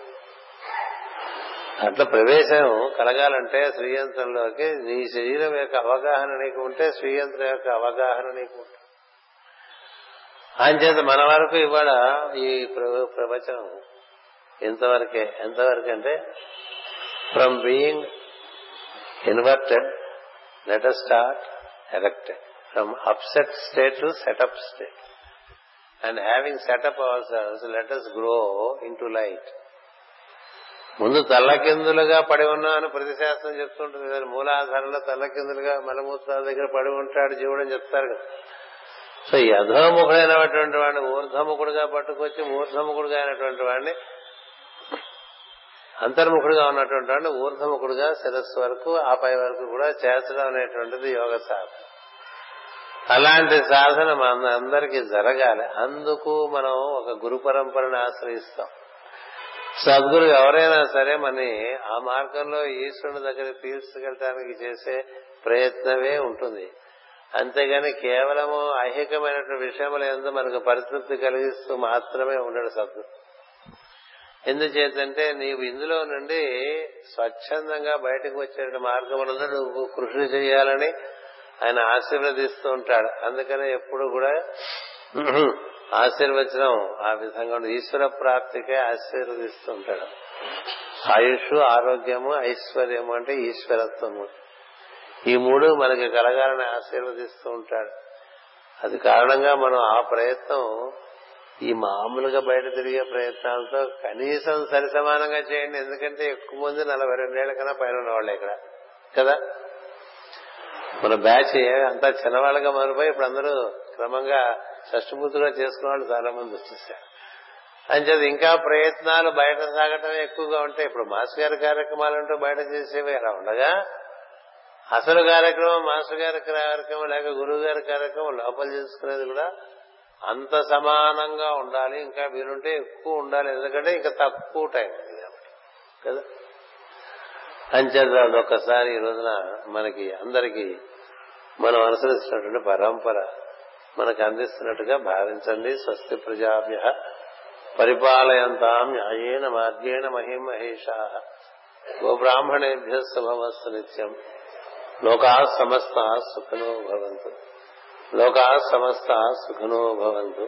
అట్లా ప్రవేశం కలగాలంటే శ్రీయంత్రంలోకి నీ శరీరం యొక్క అవగాహన నీకు ఉంటే శ్రీయంత్రం యొక్క అవగాహన నీకు ఉంటుంది. చేత మన వరకు ఇవాళ ఈ ప్రవచనం ఎంతవరకే ఎంతవరకు అంటే from being inverted let us start erected from upset state to setup state and having setup our cells let us grow into light ముందు తల్లకిందులుగా పడి ఉన్నాను అని ప్రతిశాస్త్రం చెప్తుంటుంది కదా మూలాధారంలో తల్లకిందులుగా మలమూత్రాల దగ్గర పడి ఉంటాడు జీవుడు అని చెప్తారు కదా. సో ఈ అధోముఖుడైనటువంటి వాడిని ఊర్ధముఖుడుగా పట్టుకొచ్చి మూర్ధముఖుడుగా అయినటువంటి వాడిని అంతర్ముఖుడుగా ఉన్నటువంటి వాడిని ఊర్ధముఖుడుగా శిరస్సు వరకు ఆపై వరకు కూడా చేర్చడం అనేటువంటిది యోగ సాధన. అలాంటి సాధన మన అందరికీ జరగాలి. అందుకు మనం ఒక గురు పరంపరను ఆశ్రయిస్తాం. సద్గురు ఎవరైనా సరే మన ఆ మార్గంలో ఈశ్వరుని దగ్గర తీసుకెళ్ళటానికి చేసే ప్రయత్నమే ఉంటుంది. అంతేగాని కేవలము ఐహికమైనటువంటి విషయముల ఎందు మనకు పరితృప్తి కలిగిస్తూ మాత్రమే ఉండడు సద్గురు. ఎందుచేతంటే నీవు ఇందులో నుండి స్వచ్ఛందంగా బయటకు వచ్చే మార్గమునందు నువ్వు కృషి చేయాలని ఆయన ఆశీర్వదిస్తూ ఉంటాడు. అందుకనే ఎప్పుడు కూడా ఆశీర్వచనం ఆ విధంగా ఉండదు. ఈశ్వర ప్రాప్తికే ఆశీర్వదిస్తుంటాడు. ఆయుష్ ఆరోగ్యము ఐశ్వర్యము అంటే ఈశ్వరత్వము. ఈ మూడు మనకి కలగాలని ఆశీర్వదిస్తూ ఉంటాడు. అది కారణంగా మనం ఆ ప్రయత్నం ఈ మామూలుగా బయట తిరిగే ప్రయత్నాలతో కనీసం సరి సమానంగా చేయండి. ఎందుకంటే ఎక్కువ మంది నలభై రెండేళ్ళ కన్నా పైన ఉన్నవాళ్ళు ఇక్కడ. కదా? మన బ్యాచ్ అంతా చిన్నవాళ్ళగా మారిపోయి ఇప్పుడు అందరూ క్రమంగా షష్టిపూర్తిగా చేసుకున్న వాళ్ళు చాలా మంది వచ్చేసారు. అంచేది ఇంకా ప్రయత్నాలు బయట సాగటం ఎక్కువగా ఉంటాయి. ఇప్పుడు మాస్ గారి కార్యక్రమాలు అంటూ బయట చేసేవి అలా ఉండగా అసలు కార్యక్రమం మాస్టర్ గారి కార్యక్రమం లేక గురువు గారి కార్యక్రమం లోపల చేసుకునేది కూడా అంత సమానంగా ఉండాలి. ఇంకా వీలుంటే ఎక్కువ ఉండాలి. ఎందుకంటే ఇంకా తక్కువ టైం ఉంది కాబట్టి. కదా? అంచేత అదొక్కసారి ఈ రోజున మనకి అందరికీ మనం అనుసరిస్తున్నటువంటి పరంపర మనకు అందిస్తున్నట్టుగా భావించండి. స్వస్తి ప్రజాభ్య పరిపాలయంతాం న్యాయేన మార్గేణ మహిమహేషా గోబ్రాహ్మణేభ్య శుభమస్తు నిత్యం. లోకా సమస్త సుఖనో భవంతు. లోకా సమస్త సుఖనో భవంతు.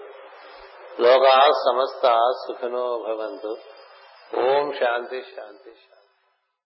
లోకా సమస్త సుఖనో భవంతు. ఓం శాంతి శాంతి శాంతి.